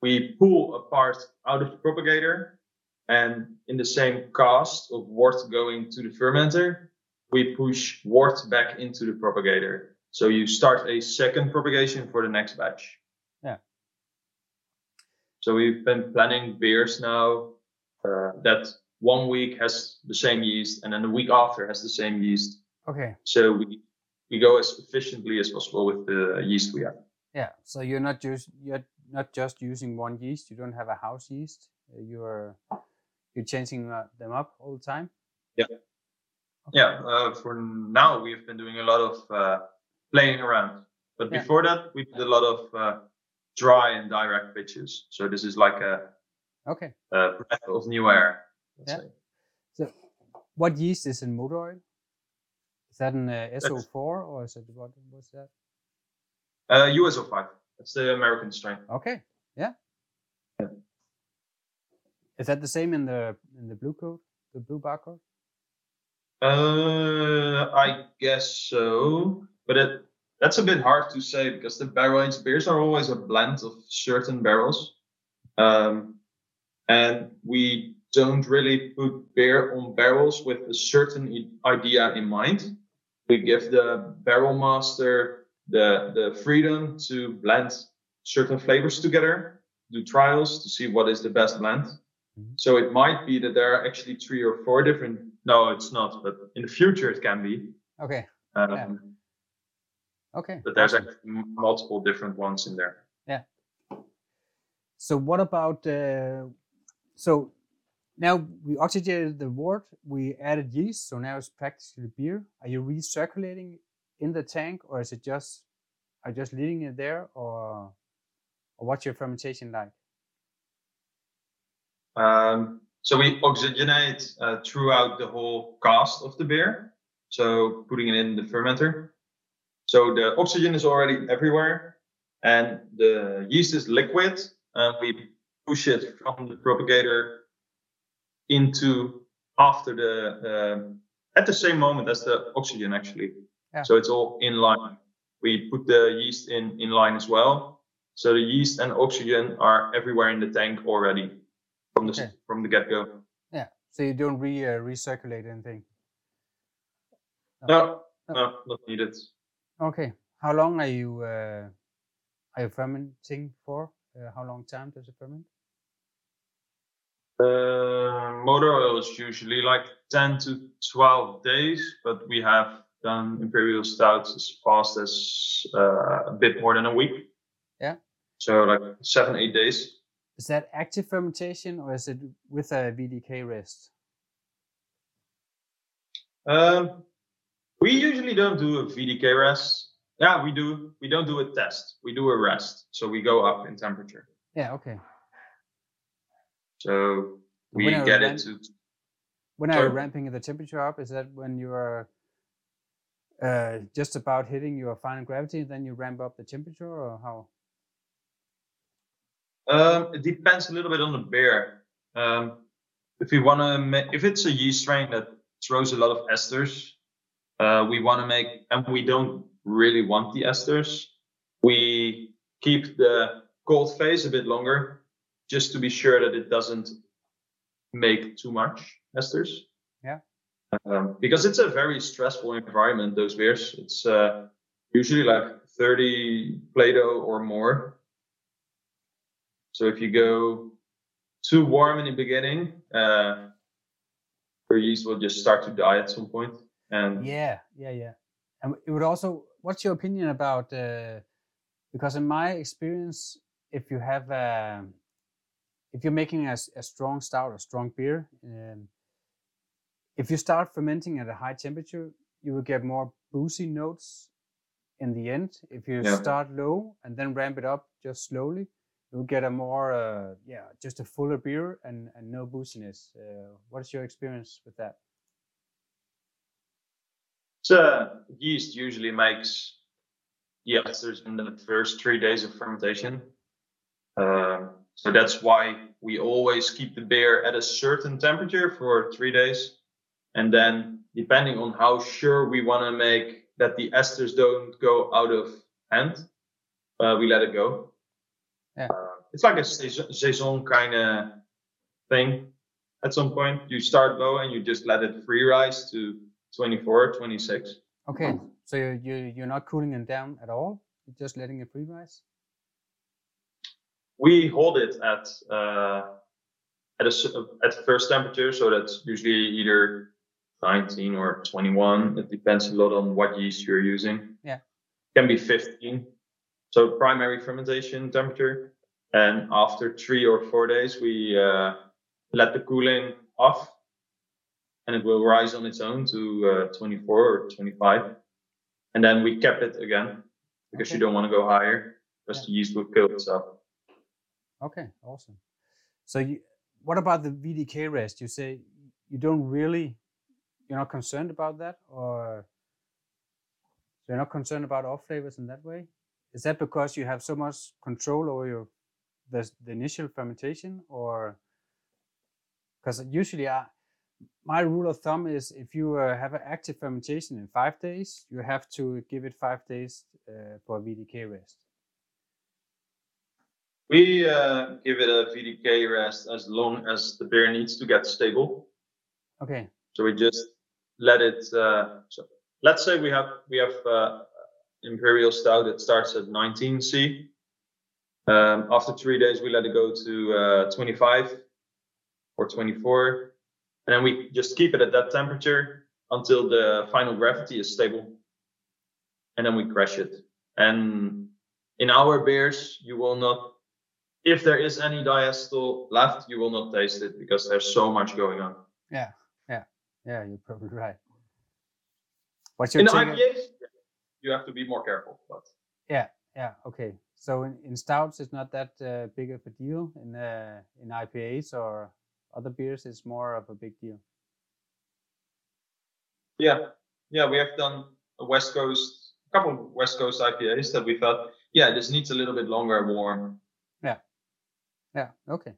We pull a part out of the propagator, and in the same cast of wort going to the fermenter, we push wort back into the propagator. So you start a second propagation for the next batch. So we've been planning beers now uh, that one week has the same yeast and then the week after has the same yeast. Okay. So we we go as efficiently as possible with the yeast we have. Yeah. So you're not just you're not just using one yeast. You don't have a house yeast. You're you're changing uh, them up all the time. Yeah. Okay. Yeah. Uh, for now, we've been doing a lot of uh, playing around. But yeah. before that, we did a lot of uh, dry and direct pitches. So this is like a okay a breath of new air. yeah. Say. So, what yeast is in motor oil? Is that an uh, S-04 or is it what? was that? Uh, US-05. That's the American strain. Okay. Yeah. yeah. Is that the same in the in the blue code, the blue barcode? Uh, I guess so but it that's a bit hard to say because the barrel aged beers are always a blend of certain barrels. Um, and we don't really put beer on barrels with a certain idea in mind. We give the barrel master the, the freedom to blend certain flavors together, do trials to see what is the best blend. Mm-hmm. So it might be that there are actually three or four different. No, it's not, but in the future it can be. Okay. Um, yeah. Okay. But there's actually multiple different ones in there. Yeah. So what about uh, so now we oxygenated the wort, we added yeast, so now it's practically beer. Are you recirculating in the tank, or is it just are you just leaving it there, or or what's your fermentation like? Um, so we oxygenate uh, throughout the whole cast of the beer. So putting it in the fermenter. So the oxygen is already everywhere and the yeast is liquid and we push it from the propagator into after the uh, at the same moment as the oxygen actually. Yeah. So it's all in line. We put the yeast in in line as well. So the yeast and oxygen are everywhere in the tank already from the okay. from the get go. Yeah. So you don't re uh, recirculate anything. No, no, no, not needed. Okay. How long are you uh, are you fermenting for? Uh, how long time does it ferment? Uh, motor oil is usually like 10 to 12 days, but we have done imperial stouts as fast as uh, a bit more than a week. Yeah. So like seven, eight days. Is that active fermentation or is it with a VDK rest? Um, we usually don't do a VDK rest. Yeah, we do. We don't do a test. We do a rest. So we go up in temperature. Yeah. Okay. So we When get ramp- it to When are you ramping the temperature up? Is that when you are uh, just about hitting your final gravity, then you ramp up the temperature, or how? Um, it depends a little bit on the beer. Um, if we want to make, if it's a yeast strain that throws a lot of esters, uh, we want to make, and we don't really want the esters. We keep the cold phase a bit longer, just to be sure that it doesn't make too much esters. Yeah. Um, because it's a very stressful environment. Those beers, it's uh, usually like 30 Plato or more. So if you go too warm in the beginning, uh, your yeast will just start to die at some point. And Yeah, yeah, yeah. And it would also. What's your opinion about? Uh, because in my experience, if you have, um if you're making a strong stout or strong beer, um, if you start fermenting at a high temperature, you will get more boozy notes in the end. If you Yeah. start low and then ramp it up just slowly, you'll get a more, uh, yeah, just a fuller beer and, and no booziness. Uh, what's your experience with that? So yeast usually makes the esters in the first three days of fermentation. Um, so that's why we always keep the beer at a certain temperature for three days. And then depending on how sure we want to make that the esters don't go out of hand, uh, we let it go. Yeah. Uh, it's like a saison, saison kind of thing. At some point, you start low and you just let it free rise to 24, 26. Okay, so you you you're not cooling it down at all. You're just letting it free rise. We hold it at uh, at a s- at first temperature, so that's usually either 19 or 21. It depends a lot on what yeast you're using. Yeah. Can be 15. So primary fermentation temperature, and after three or four days, we uh, let the cooling off, and it will rise on its own to uh, 24 or 25, and then we cap it again because you don't want to go higher because Yeah. the yeast will kill itself. Okay, awesome. So you, what about the VDK rest? You say you don't really, you're not concerned about that, or so you're not concerned about off flavors in that way? Is that because you have so much control over your the, the initial fermentation, or because usually I, my rule of thumb is if you uh, have an active fermentation in five days, you have to give it five days uh, for a VDK rest. We uh, give it a VDK rest as long as the beer needs to get stable. Okay. So we just let it. Uh, so let's say we have we have uh, imperial stout that starts at 19 C. Um, after three days, we let it go to uh, 25 or 24, and then we just keep it at that temperature until the final gravity is stable, and then we crash it. And in our beers, you will not if there is any diacetyl left, you will not taste it because there's so much going on. Yeah, yeah, yeah. You're probably right. What's your In take? IPAs, you have to be more careful. But Yeah, yeah. Okay. So in, in stouts, it's not that uh, big of a deal. In uh, in IPAs or other beers, is more of a big deal. yeah, yeah, we have done a West Coast, a couple of West Coast IPAs that we thought, yeah, this needs a little bit longer warm. Yeah. Yeah, okay.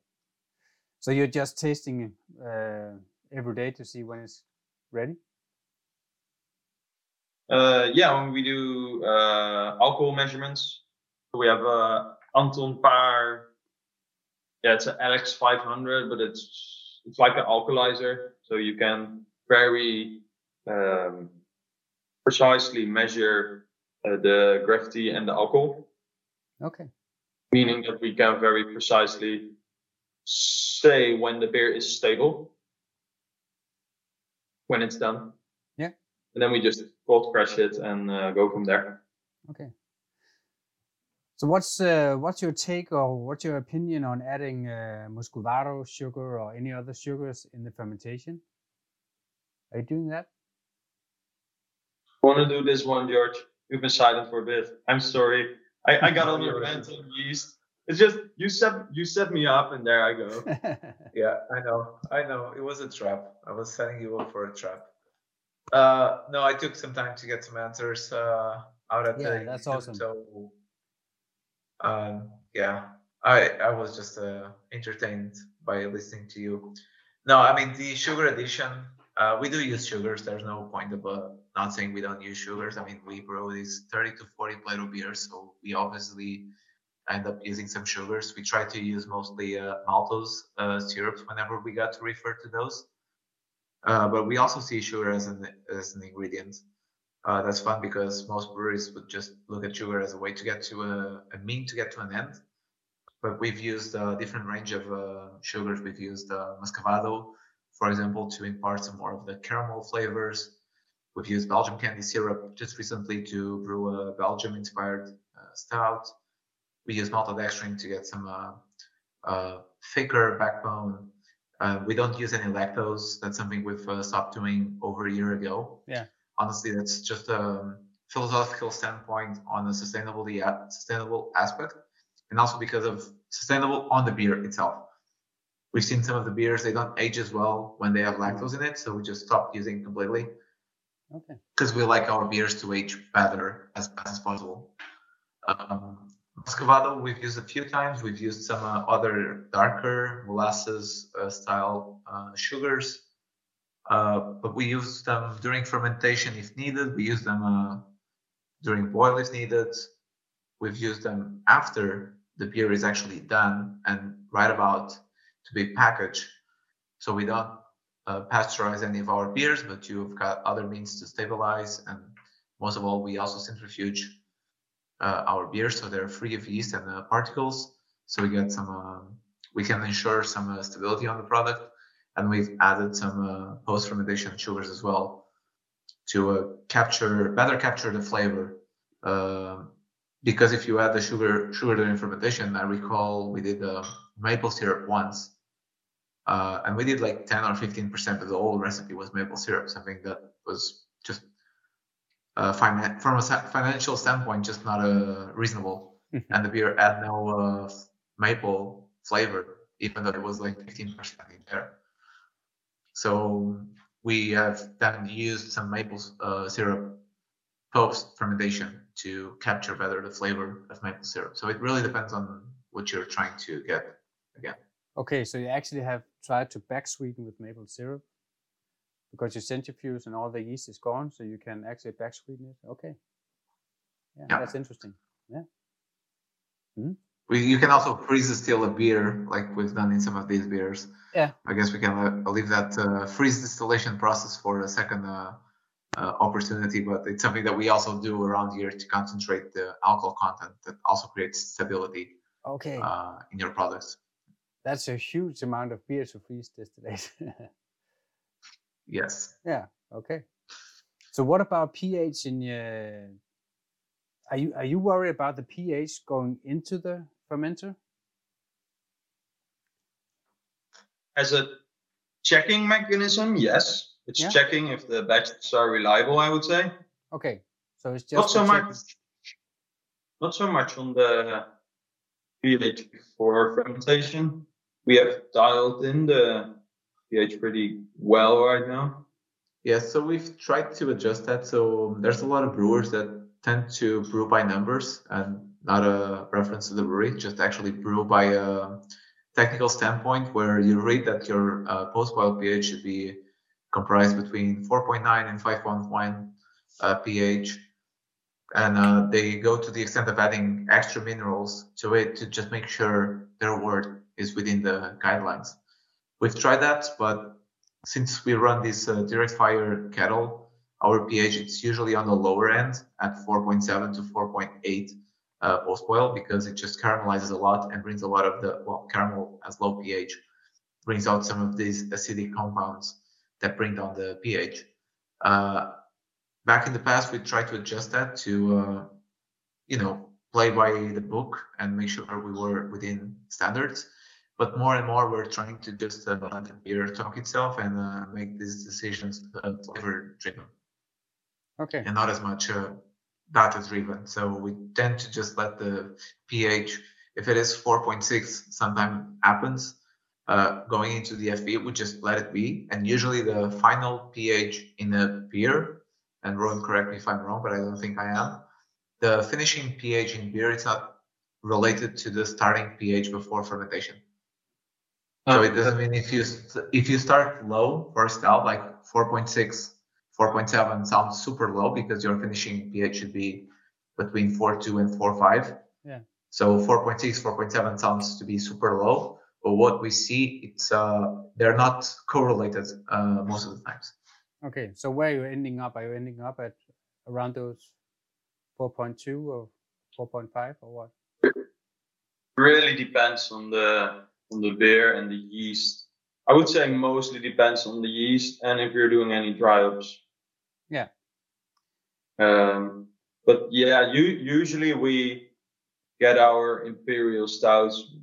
So you're just tasting uh, every day to see when it's ready. Uh, yeah, when we do uh, alcohol measurements, we have uh, Anton Paar. Yeah, it's an Alex 500, but it's it's like an Alcolyzer, so you can very um, precisely measure uh, the gravity and the alcohol, Okay. meaning that we can very precisely say when the beer is stable, when it's done. Yeah. And then we just cold crash it and uh, go from there. Okay. So what's uh, what's your take or what's your opinion on adding uh, muscovado sugar or any other sugars in the fermentation? Are you doing that? I Want to do this one, Jorge? You've been silent for a bit. I'm sorry. I, I got on your rant on yeast. it's just you set you set me up, and there I go. yeah, I know, I know. It was a trap. I was setting you up for a trap. Uh, no, I took some time to get some answers uh, out at Yeah, the that's awesome. So, um, yeah, I I was just uh, entertained by listening to you. No, I mean the sugar addition. Uh, we do use sugars. There's no point of uh, not saying we don't use sugars. I mean, we brew these 30 to 40 Plato beers, so we obviously end up using some sugars. We try to use mostly uh, maltose uh, syrups whenever we got to refer to those. Uh, but we also see sugar as an as an ingredient. Uh, that's fun because most breweries would just look at sugar as a way to get to a, a mean to get to an end. But we've used a different range of uh, sugars. We've used uh, Muscovado, for example, to impart some more of the caramel flavors. We've used Belgian candy syrup just recently to brew a Belgium-inspired uh, stout. We use maltodextrin to get some uh, uh, thicker backbone. Uh, we don't use any lactose. That's something we've uh, stopped doing over a year ago. Yeah. Honestly, that's just a philosophical standpoint on a sustainability sustainable aspect, and also because of sustainable on the beer itself. We've seen some of the beers they don't age as well when they have lactose in it, so we just stopped using completely okay. because we like our beers to age better as fast as possible. Um, Muscovado we've used a few times. We've used some uh, other darker molasses uh, style uh, sugars, uh, but we use them during fermentation if needed. We use them uh, during boil if needed. We've used them after the beer is actually done and right about to be packaged. So we don't uh, pasteurize any of our beers, but you've got other means to stabilize. And most of all, we also centrifuge uh, our beers so they're free of yeast and uh, particles. So we get some, um, we can ensure some stability on the product. And we've added some uh, post fermentation sugars as well to uh, capture, better capture the flavor. Um because if you add the sugar, sugar during fermentation, I recall we did uh, maple syrup once uh, and we did like 10 or 15 percent of the whole recipe was maple syrup something that was just uh, finan- from a financial standpoint just not uh, reasonable Mhm. and the beer had no uh, maple flavor even though it was like 15 percent in there so we have then used some maple uh, syrup post fermentation to capture better the flavor of maple syrup so it really depends on what you're trying to get again Okay, so you actually have tried to back sweeten with maple syrup because you centrifuge and all the yeast is gone, so you can actually back sweeten it. Okay. Yeah, Yeah. that's interesting. We, you can also freeze still a beer like we've done in some of these beers. Yeah. I guess we can uh, leave that uh, freeze distillation process for a second uh, uh, opportunity, but it's something that we also do around here to concentrate the alcohol content that also creates stability Okay, uh, in your products. that's a huge amount of beer to freeze distillate. Yes. yeah. Okay. So what about pH in your? Are you are you worried about the pH going into the fermenter? As a checking mechanism, yes, it's Yeah. checking if the batches are reliable. I would say Okay. So it's just not so much, not so much on the pH before fermentation. We have dialed in the pH pretty well right now. Yeah, so we've tried to adjust that. So there's a lot of brewers that tend to brew by numbers and not a reference to the brewery, just actually brew by a technical standpoint where you read that your uh, post-boil pH should be comprised between 4.9 and 5.1 uh, pH. And uh, they go to the extent of adding extra minerals to it to just make sure their wort is within the guidelines. We've tried that, but since we run this uh, direct fire kettle, our pH is usually on the lower end at 4.7 to 4.8 uh, post boil because it just caramelizes a lot and brings a lot of the well caramel as low pH brings out some of these acidic compounds that bring down the pH. Uh, back in the past, we tried to adjust that to uh, you know play by the book and make sure we were within standards but more and more we're trying to just uh, let the beer talk itself and uh, make these decisions uh, flavor driven Okay. and not as much uh, data driven so we tend to just let the ph If it is 4.6, sometimes happens. Uh, going into the FV, we just let it be. And usually the final pH in a beer, and Rowan, correct me if I'm wrong, but I don't think I am. The finishing pH in beer is not related to the starting pH before fermentation. So oh. it doesn't mean if you if you start low first out like 4.6, 4.7 sounds super low because your finishing pH should be between 4.2 and 4.5. Yeah. So 4.6, 4.7 sounds to be super low, but what we see it's uh they're not correlated uh, most of the times. Okay, so where are you ending up? Are you ending up at around those 4.2 or 4.5 or what? really depends on the on the beer and the yeast. I would say mostly depends on the yeast and if you're doing any dry hops. Yeah. Um, but yeah, you, usually we get our imperial stouts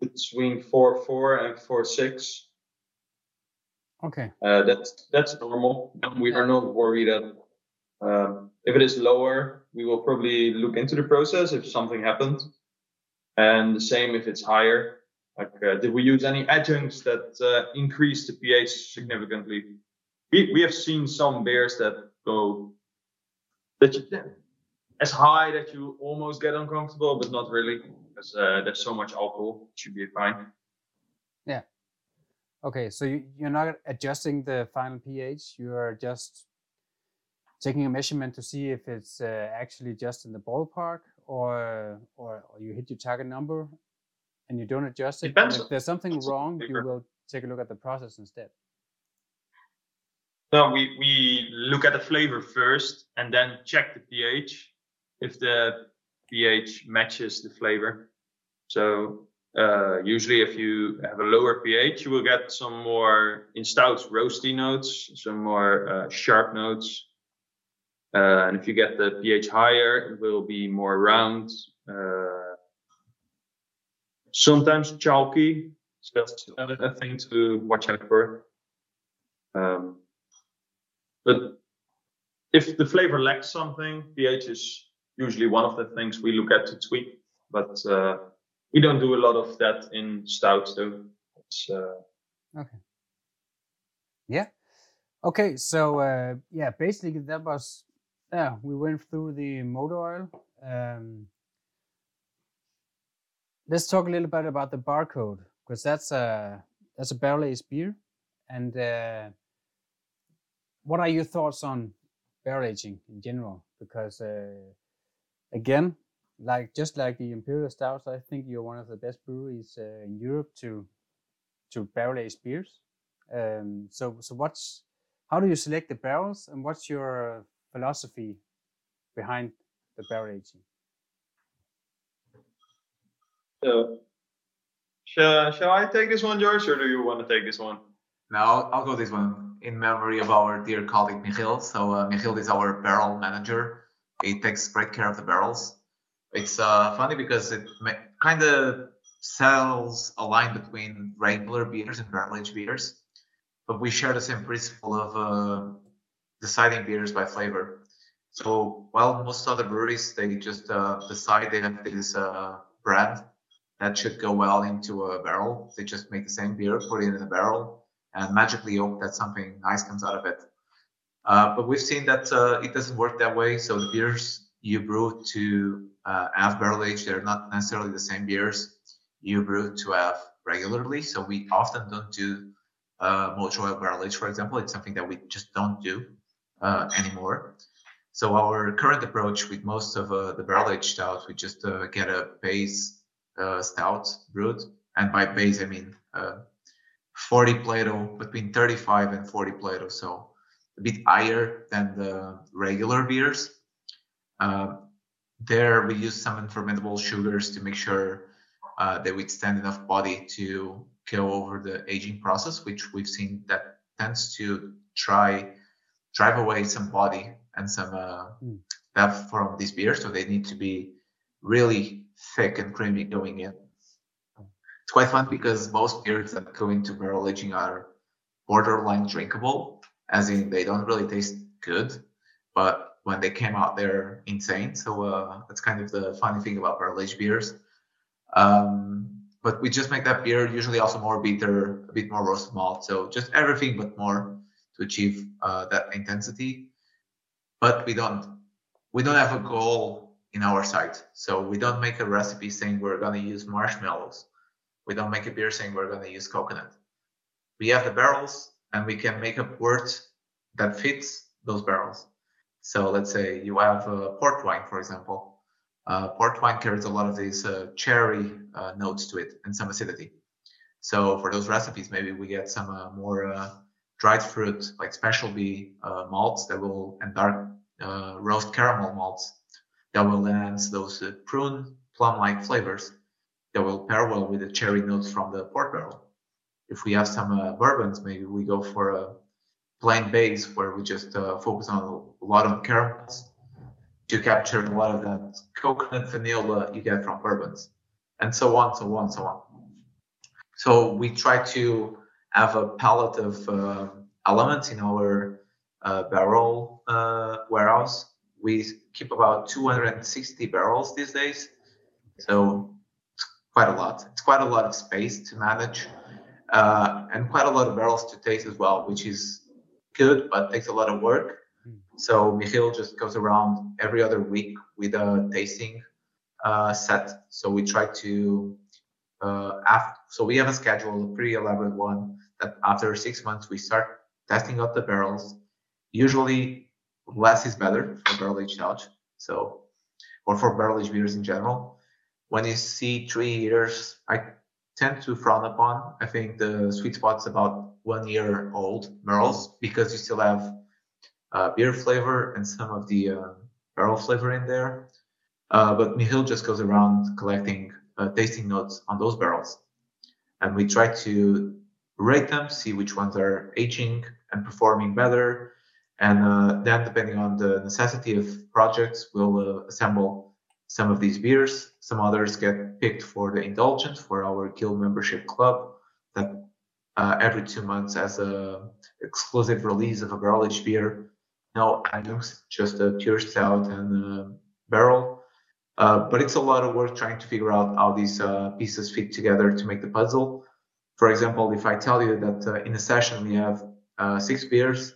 between four four and four six. Okay. Uh, that's that's normal. We are not worried that um, if it is lower, we will probably look into the process if something happens. And the same if it's higher. Like, uh, did we use any adjuncts that uh, increase the pH significantly? We, we have seen some beers that go that you, as high that you almost get uncomfortable, but not really, because uh, there's so much alcohol. It should be fine. Yeah. Okay, so you, you're not adjusting the final pH. You are just taking a measurement to see if it's uh, actually just in the ballpark, or, or or you hit your target number and you don't adjust it. Depends. if there's something wrong, you will take a look at the process instead. No, we, we look at the flavor first and then check the pH if the pH matches the flavor. So uh, usually if you have a lower pH, you will get some more in stouts roasty notes, some more uh, sharp notes. Uh, and if you get the pH higher, it will be more round, uh, sometimes chalky. So that's another thing to watch out for. Um, but if the flavor lacks something, pH is usually one of the things we look at to tweak. But uh, we don't do a lot of that in stouts, though. Uh, okay. Yeah. Okay. So uh, yeah, basically that was yeah. We went through the motor oil. Um, let's talk a little bit about the barcode because that's a that's a barrel aged beer. And uh, what are your thoughts on barrel aging in general? Because uh, again, like just like the imperial stouts, I think you're one of the best breweries uh, in Europe to to barrel age beers. Um, so so what's how do you select the barrels and what's your philosophy behind the barrel aging? So, shall, shall I take this one, Jorge, or do you want to take this one? No, I'll, I'll go this one in memory of our dear colleague Michiel. So uh, Michiel is our barrel manager. He takes great care of the barrels. It's uh, funny because it kind of sells a line between regular beers and barrel aged beers, but we share the same principle of uh, deciding beers by flavor. So while most other breweries they just uh, decide they have this uh, brand that should go well into a barrel. They just make the same beer, put it in a barrel, and magically hope that something nice comes out of it. Uh, but we've seen that uh, it doesn't work that way. So the beers you brew to uh, have barrel aged, they're not necessarily the same beers you brew to have regularly. So we often don't do uh, oil barrel aged, for example. It's something that we just don't do uh, anymore. So our current approach with most of uh, the barrel aged stouts, we just uh, get a base stout brewed, and by base I mean 40 Plato, between 35 and 40 Plato, so a bit higher than the regular beers. Uh, there we use some unfermentable sugars to make sure uh, they withstand enough body to go over the aging process, which we've seen that tends to try drive away some body and some uh, mm. depth from these beers. So they need to be really thick and creamy going in. It's quite fun because most beers that go into barrel aging are borderline drinkable, as in they don't really taste good, but when they came out, they're insane. So uh, that's kind of the funny thing about barrel aged beers. Um, but we just make that beer usually also more bitter, a bit more roasted malt. So just everything but more to achieve uh, that intensity. But we don't we don't have a goal in our site. So we don't make a recipe saying we're going to use marshmallows. We don't make a beer saying we're going to use coconut. We have the barrels and we can make a wort that fits those barrels. So let's say you have a port wine, for example. Uh, port wine carries a lot of these uh, cherry uh, notes to it and some acidity. So for those recipes, maybe we get some uh, more uh, dried fruit, like specialty uh, malts that will and dark roast caramel malts that will enhance those prune plum-like flavors that will pair well with the cherry notes from the port barrel. If we have some bourbons, maybe we go for a plain base where we just focus on a lot of caramels to capture a lot of that coconut vanilla you get from bourbons, and so on, so on, so on. So we try to have a palette of uh, elements in our uh, barrel uh, warehouse. We keep about 260 barrels these days, so quite a lot. It's quite a lot of space to manage, uh, and quite a lot of barrels to taste as well, which is good, but takes a lot of work. So Michiel just goes around every other week with a tasting uh, set. So we try to, uh, after, so we have a schedule, a pretty elaborate one that after six months we start testing out the barrels. Usually less is better for barrel aged Scotch. So, or for barrel aged beers in general. When you see three years, I tend to frown upon. I think the sweet spot's about one year old barrels because you still have uh, beer flavor and some of the uh, barrel flavor in there. Uh, but Michiel just goes around collecting uh, tasting notes on those barrels. And we try to rate them, see which ones are aging and performing better. And uh, then, depending on the necessity of projects, we'll uh, assemble some of these beers. Some others get picked for the indulgent for our guild membership club that every two months as a exclusive release of a barrel aged beer no items, just a pure stout and barrel. Uh, but it's a lot of work trying to figure out how these uh, pieces fit together to make the puzzle. For example, if I tell you that uh, in a session we have uh, six beers,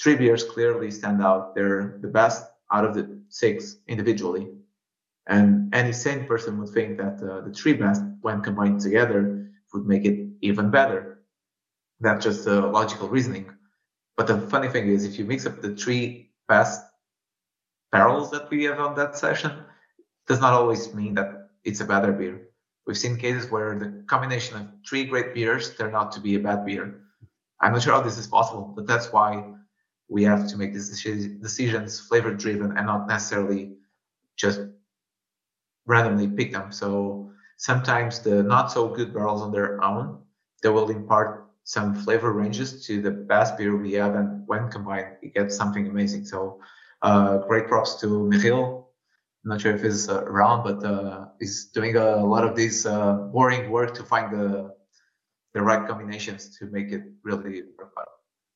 three beers clearly stand out. They're the best out of the six individually. And any sane person would think that uh, the three best, when combined together, would make it even better. That's just logical reasoning. But the funny thing is, if you mix up the three best barrels that we have on that session, it does not always mean that it's a better beer. We've seen cases where the combination of three great beers turned out to be a bad beer. I'm not sure how this is possible, but that's why we have to make these decisions flavor driven and not necessarily just randomly pick them. So sometimes the not so good barrels on their own, they will impart some flavor ranges to the best beer we have, and when combined, it gets something amazing. So, uh, great props to Michiel. I'm not sure if he's uh, around, but uh, he's doing a lot of this uh, boring work to find the the right combinations to make it really work.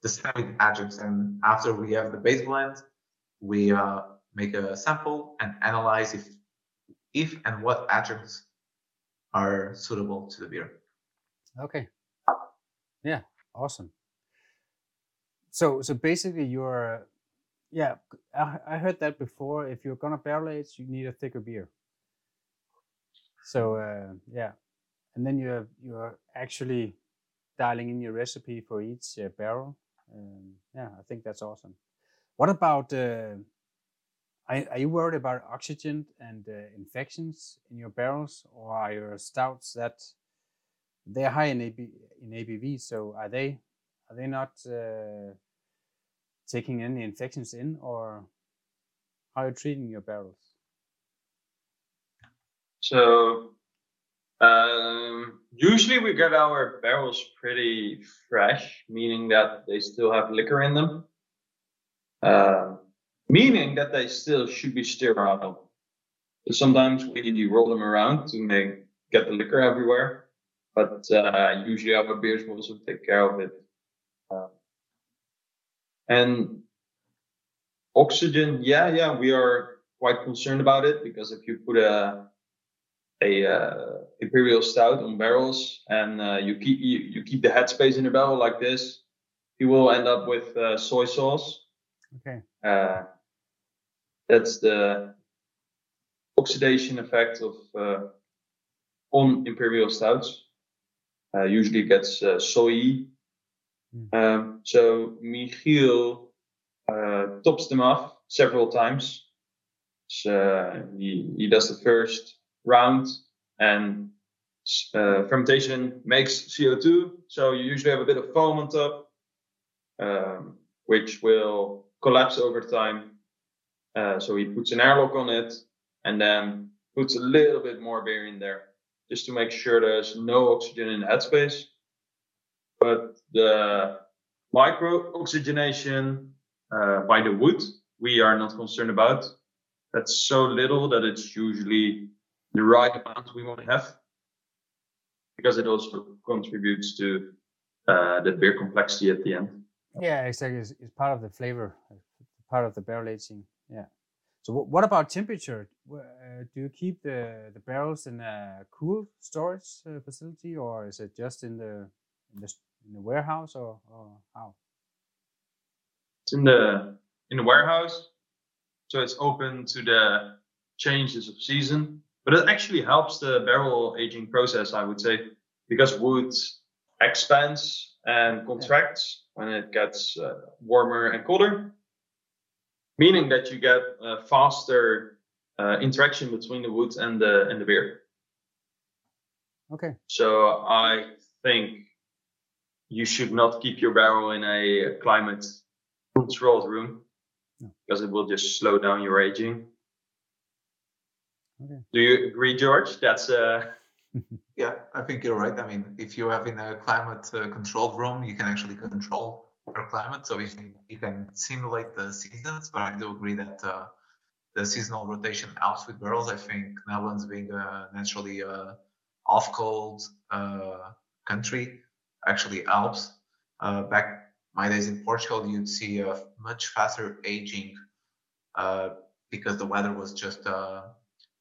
The same with adjuncts, and after we have the base blend, we uh, make a sample and analyze if if and what adjuncts are suitable to the beer. Okay, yeah, awesome. So so basically you're yeah, I, I heard that before. If you're gonna barrel age, you need a thicker beer. So uh, yeah, and then you're you're actually dialing in your recipe for each uh, barrel. Um, yeah, I think that's awesome. What about? Uh, are, are you worried about oxygen and uh, infections in your barrels, or are your stouts that they're high in AB, in ABV. So are they are they not uh, taking any infections in, or how are you treating your barrels? So um, usually we get our barrels pretty fresh, meaning that they still have liquor in them. Uh, meaning that they still should be sterile. So sometimes we roll them around to make get the liquor everywhere but uh, usually our beers will also take care of it. Um, and oxygen, yeah, yeah, we are quite concerned about it because if you put a a uh, imperial stout on barrels and uh, you keep you, you keep the headspace in the barrel like this, you will end up with uh, soy sauce. Okay. Uh, that's the oxidation effect of uh, on imperial stouts. Uh, usually gets uh, soy. Mm. Um, so Michiel uh, tops them off several times. So he, he does the first round and uh, fermentation makes CO2. So you usually have a bit of foam on top, um, which will collapse over time. Uh, so he puts an airlock on it and then puts a little bit more beer in there just to make sure there's no oxygen in the headspace. But the micro oxygenation uh, by the wood, we are not concerned about. That's so little that it's usually the right amount we want to have because it also contributes to uh, the beer complexity at the end. Yeah, exactly. It's, it's part of the flavor, part of the barrel aging. Yeah. So wh- what about temperature? Uh, do you keep the, the barrels in a cool storage uh, facility, or is it just in the in the, in the warehouse, or, or how? It's in the in the warehouse, so it's open to the changes of season. But it actually helps the barrel aging process, I would say, because wood expands and contracts when it gets uh, warmer and colder, meaning that you get a faster uh, interaction between the wood and the and the beer. Okay. So I think you should not keep your barrel in a climate controlled room No. because it will just slow down your aging. Okay. Do you agree, Jorge? That's uh Yeah, I think you're right. I mean, if you have in a climate uh, controlled room, you can actually control climate. So you can, you can simulate the seasons. But I do agree that uh, the seasonal rotation helps with barrels. I think Netherlands being a naturally uh, off cold uh, country actually helps. Uh, back my days in Portugal, you'd see a much faster aging uh, because the weather was just uh,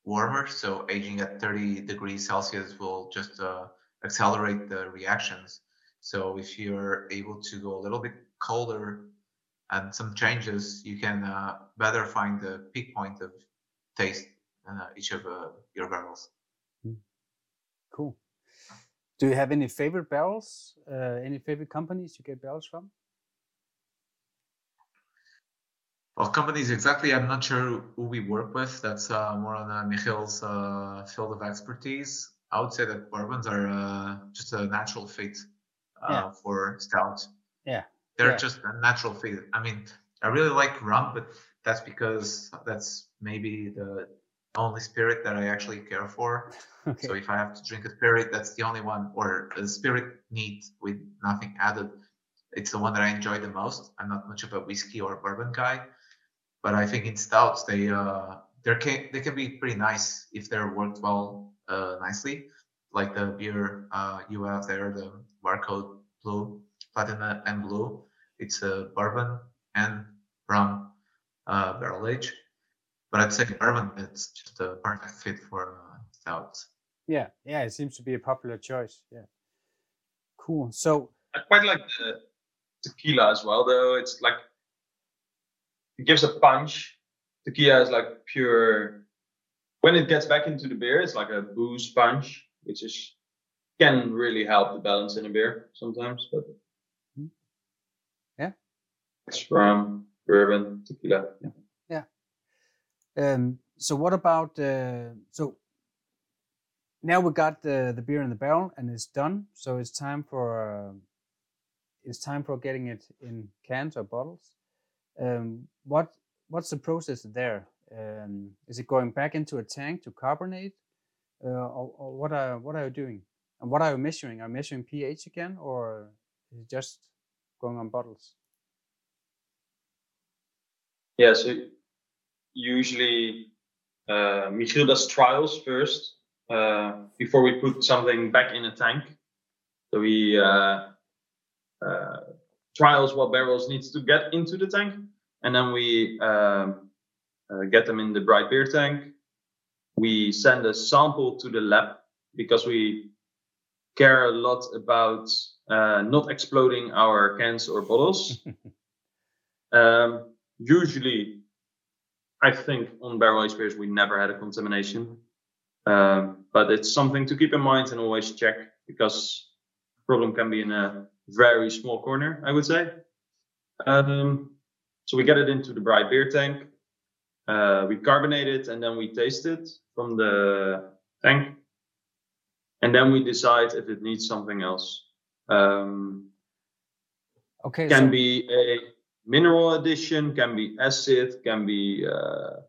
warmer. So aging at 30 degrees Celsius will just uh, accelerate the reactions. So if you're able to go a little bit colder and some changes, you can uh, better find the peak point of taste in uh, each of uh, your barrels. Cool. Do you have any favorite barrels? Uh, any favorite companies you get barrels from? Well, companies exactly, I'm not sure who we work with. That's uh, more on uh, Michiel's uh, field of expertise. I would say that bourbons are uh, just a natural fit uh, Yeah. for stout. Yeah. They're Yeah. just a natural fit. I mean, I really like rum, but that's because that's maybe the only spirit that I actually care for. Okay. So if I have to drink a spirit, that's the only one, or a spirit neat with nothing added. It's the one that I enjoy the most. I'm not much of a whiskey or bourbon guy, but I think in stouts they uh they can they can be pretty nice if they're worked well uh nicely. Like the beer uh you have there, the barcode blue, platinum and blue. It's a bourbon and rum uh barrel age. But I'd say bourbon it's just a perfect fit for uh, stouts. Yeah, yeah, it seems to be a popular choice. Yeah. Cool. So I quite like the tequila as well though. It's like it gives a punch. Tequila is like pure when it gets back into the beer, it's like a booze punch, which is can really help the balance in a beer sometimes, but. Yeah. It's from bourbon, tequila. Yeah. Um, so what about uh, so now we got the the beer in the barrel and it's done. So it's time for uh, it's time for getting it in cans or bottles. Um, what what's the process there? Um, is it going back into a tank to carbonate, uh, or, or what are what are you doing? And what are you measuring? Are you measuring pH again, or is it just going on bottles? Yeah, so usually uh, Michiel does trials first uh, before we put something back in a tank. So he uh, uh, trials what barrels needs to get into the tank, and then we um, uh, get them in the bright beer tank. we send a sample to the lab because we care a lot about uh, not exploding our cans or bottles. um, usually, I think on barrel aged beers we never had a contamination, um, but it's something to keep in mind and always check because problem can be in a very small corner, I would say. Um, so we get it into the bright beer tank. Uh, we carbonate it and then we taste it from the tank. And then we decide if it needs something else. Um, okay. Can so- be a mineral addition, can be acid, can be uh,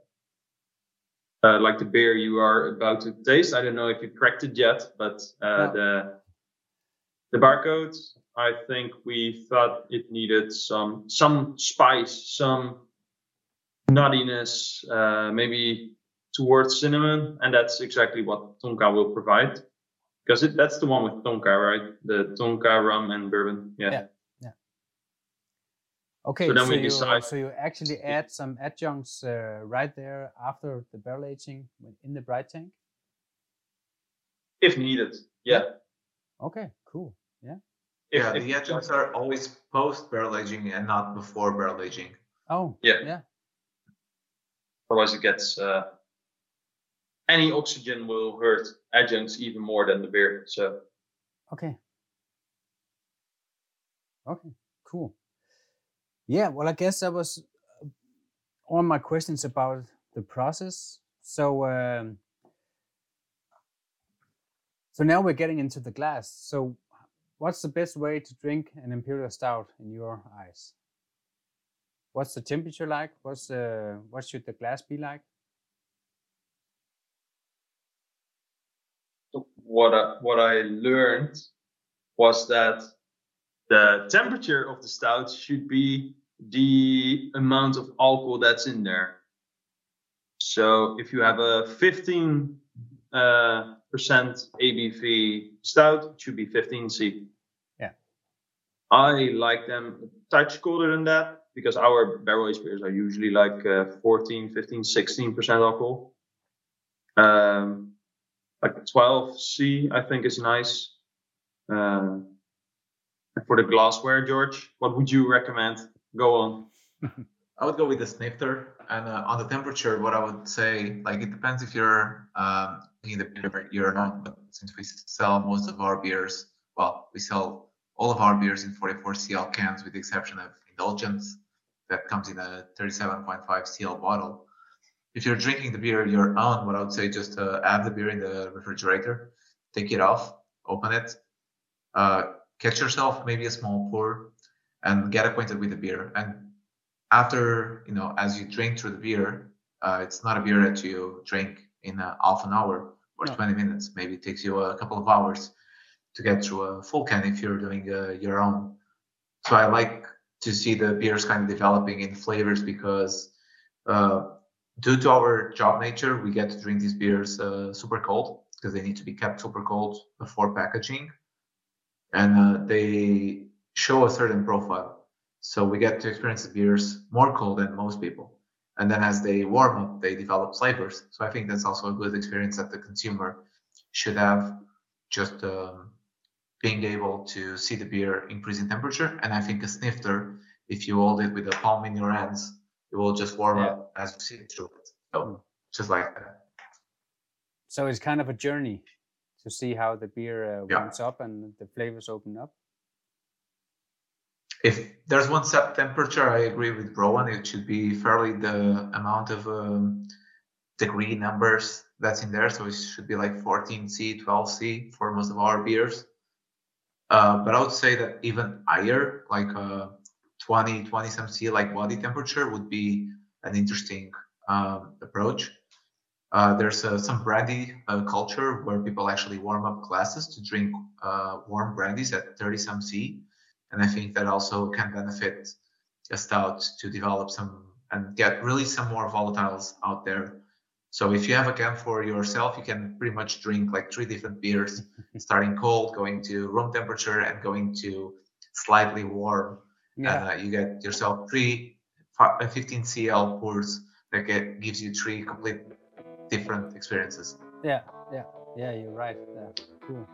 uh, like the beer you are about to taste. I don't know if you cracked it yet, but uh, No. the the barcode. I think we thought it needed some some spice, some nuttiness, uh, maybe towards cinnamon, and that's exactly what Tonka will provide. Because it, that's the one with Tonka, right? The Tonka rum and bourbon. Yeah. Yeah. Okay, So then we you, decide- so you actually add some adjuncts uh, right there after the barrel aging in the bright tank. If needed. Yeah. Okay, cool. Yeah. If, yeah, if- the adjuncts are always post barrel aging and not before barrel aging. Oh, Yeah. yeah. Otherwise, it gets uh, any oxygen will hurt adjuncts even more than the beer. So Okay. Okay, cool. Yeah, well, I guess that was uh, all my questions about the process. So, um, so now we're getting into the glass. So, what's the best way to drink an imperial stout in your eyes? What's the temperature like? What's uh, what should the glass be like? So what I, what I learned was that the temperature of the stout should be the amount of alcohol that's in there. So if you have a 15 uh, percent ABV stout, it should be 15C. Yeah. I like them a touch colder than that because our barrel aged beers are usually like uh, 14, 15, 16 percent alcohol. Um, like 12C, I think is nice. Uh, for the glassware, Jorge, what would you recommend? Go on. I would go with the snifter. And uh, on the temperature, what I would say, like it depends if you're um, in the beer year or not. But since we sell most of our beers, well, we sell all of our beers in 44 CL cans, with the exception of Indulgence that comes in a 37.5 CL bottle. If you're drinking the beer your own, what I would say just uh, add the beer in the refrigerator, take it off, open it, uh, catch yourself maybe a small pour, and get acquainted with the beer. And after you know as you drink through the beer uh, it's not a beer that you drink in uh, half an hour or No. 20 minutes maybe it takes you a couple of hours to get through a full can if you're doing uh, your own so i like to see the beers kind of developing in flavors because uh, due to our job nature we get to drink these beers uh, super cold because they need to be kept super cold before packaging and uh, they show a certain profile so we get to experience the beers more cold than most people. And then as they warm up, they develop flavors. So I think that's also a good experience that the consumer should have just um, being able to see the beer increase in temperature. And I think a snifter, if you hold it with a palm in your hands, it will just warm Yeah. up as you see it through it. So just like that. So it's kind of a journey to see how the beer uh, Yeah. warms up and the flavors open up. if there's one set temperature, I agree with Rowan. It should be fairly the amount of um, degree numbers that's in there. So it should be like 14C, 12C for most of our beers. Uh, but I would say that even higher, like uh, 20, 20 some C, like body temperature, would be an interesting um, approach. Uh, there's uh, some brandy uh, culture where people actually warm up glasses to drink uh, warm brandies at 30 some C and I think that also can benefit a stout to develop some and get really some more volatiles out there. So if you have a can for yourself, you can pretty much drink like three different beers, starting cold, going to room temperature, and going to slightly warm. Yeah. Uh, you get yourself three uh, 15 CL pours that get, gives you three complete different experiences. Yeah, yeah, yeah. You're right. Yeah, cool.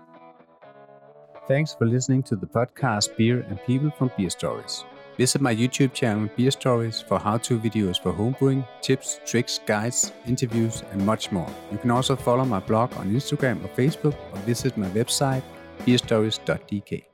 Thanks for listening to the podcast Beer and People from Beer Stories. Visit my YouTube channel Beer Stories for how-to videos for homebrewing, tips, tricks, guides, interviews, and much more. You can also follow my blog on Instagram or Facebook or visit my website beerstories.dk.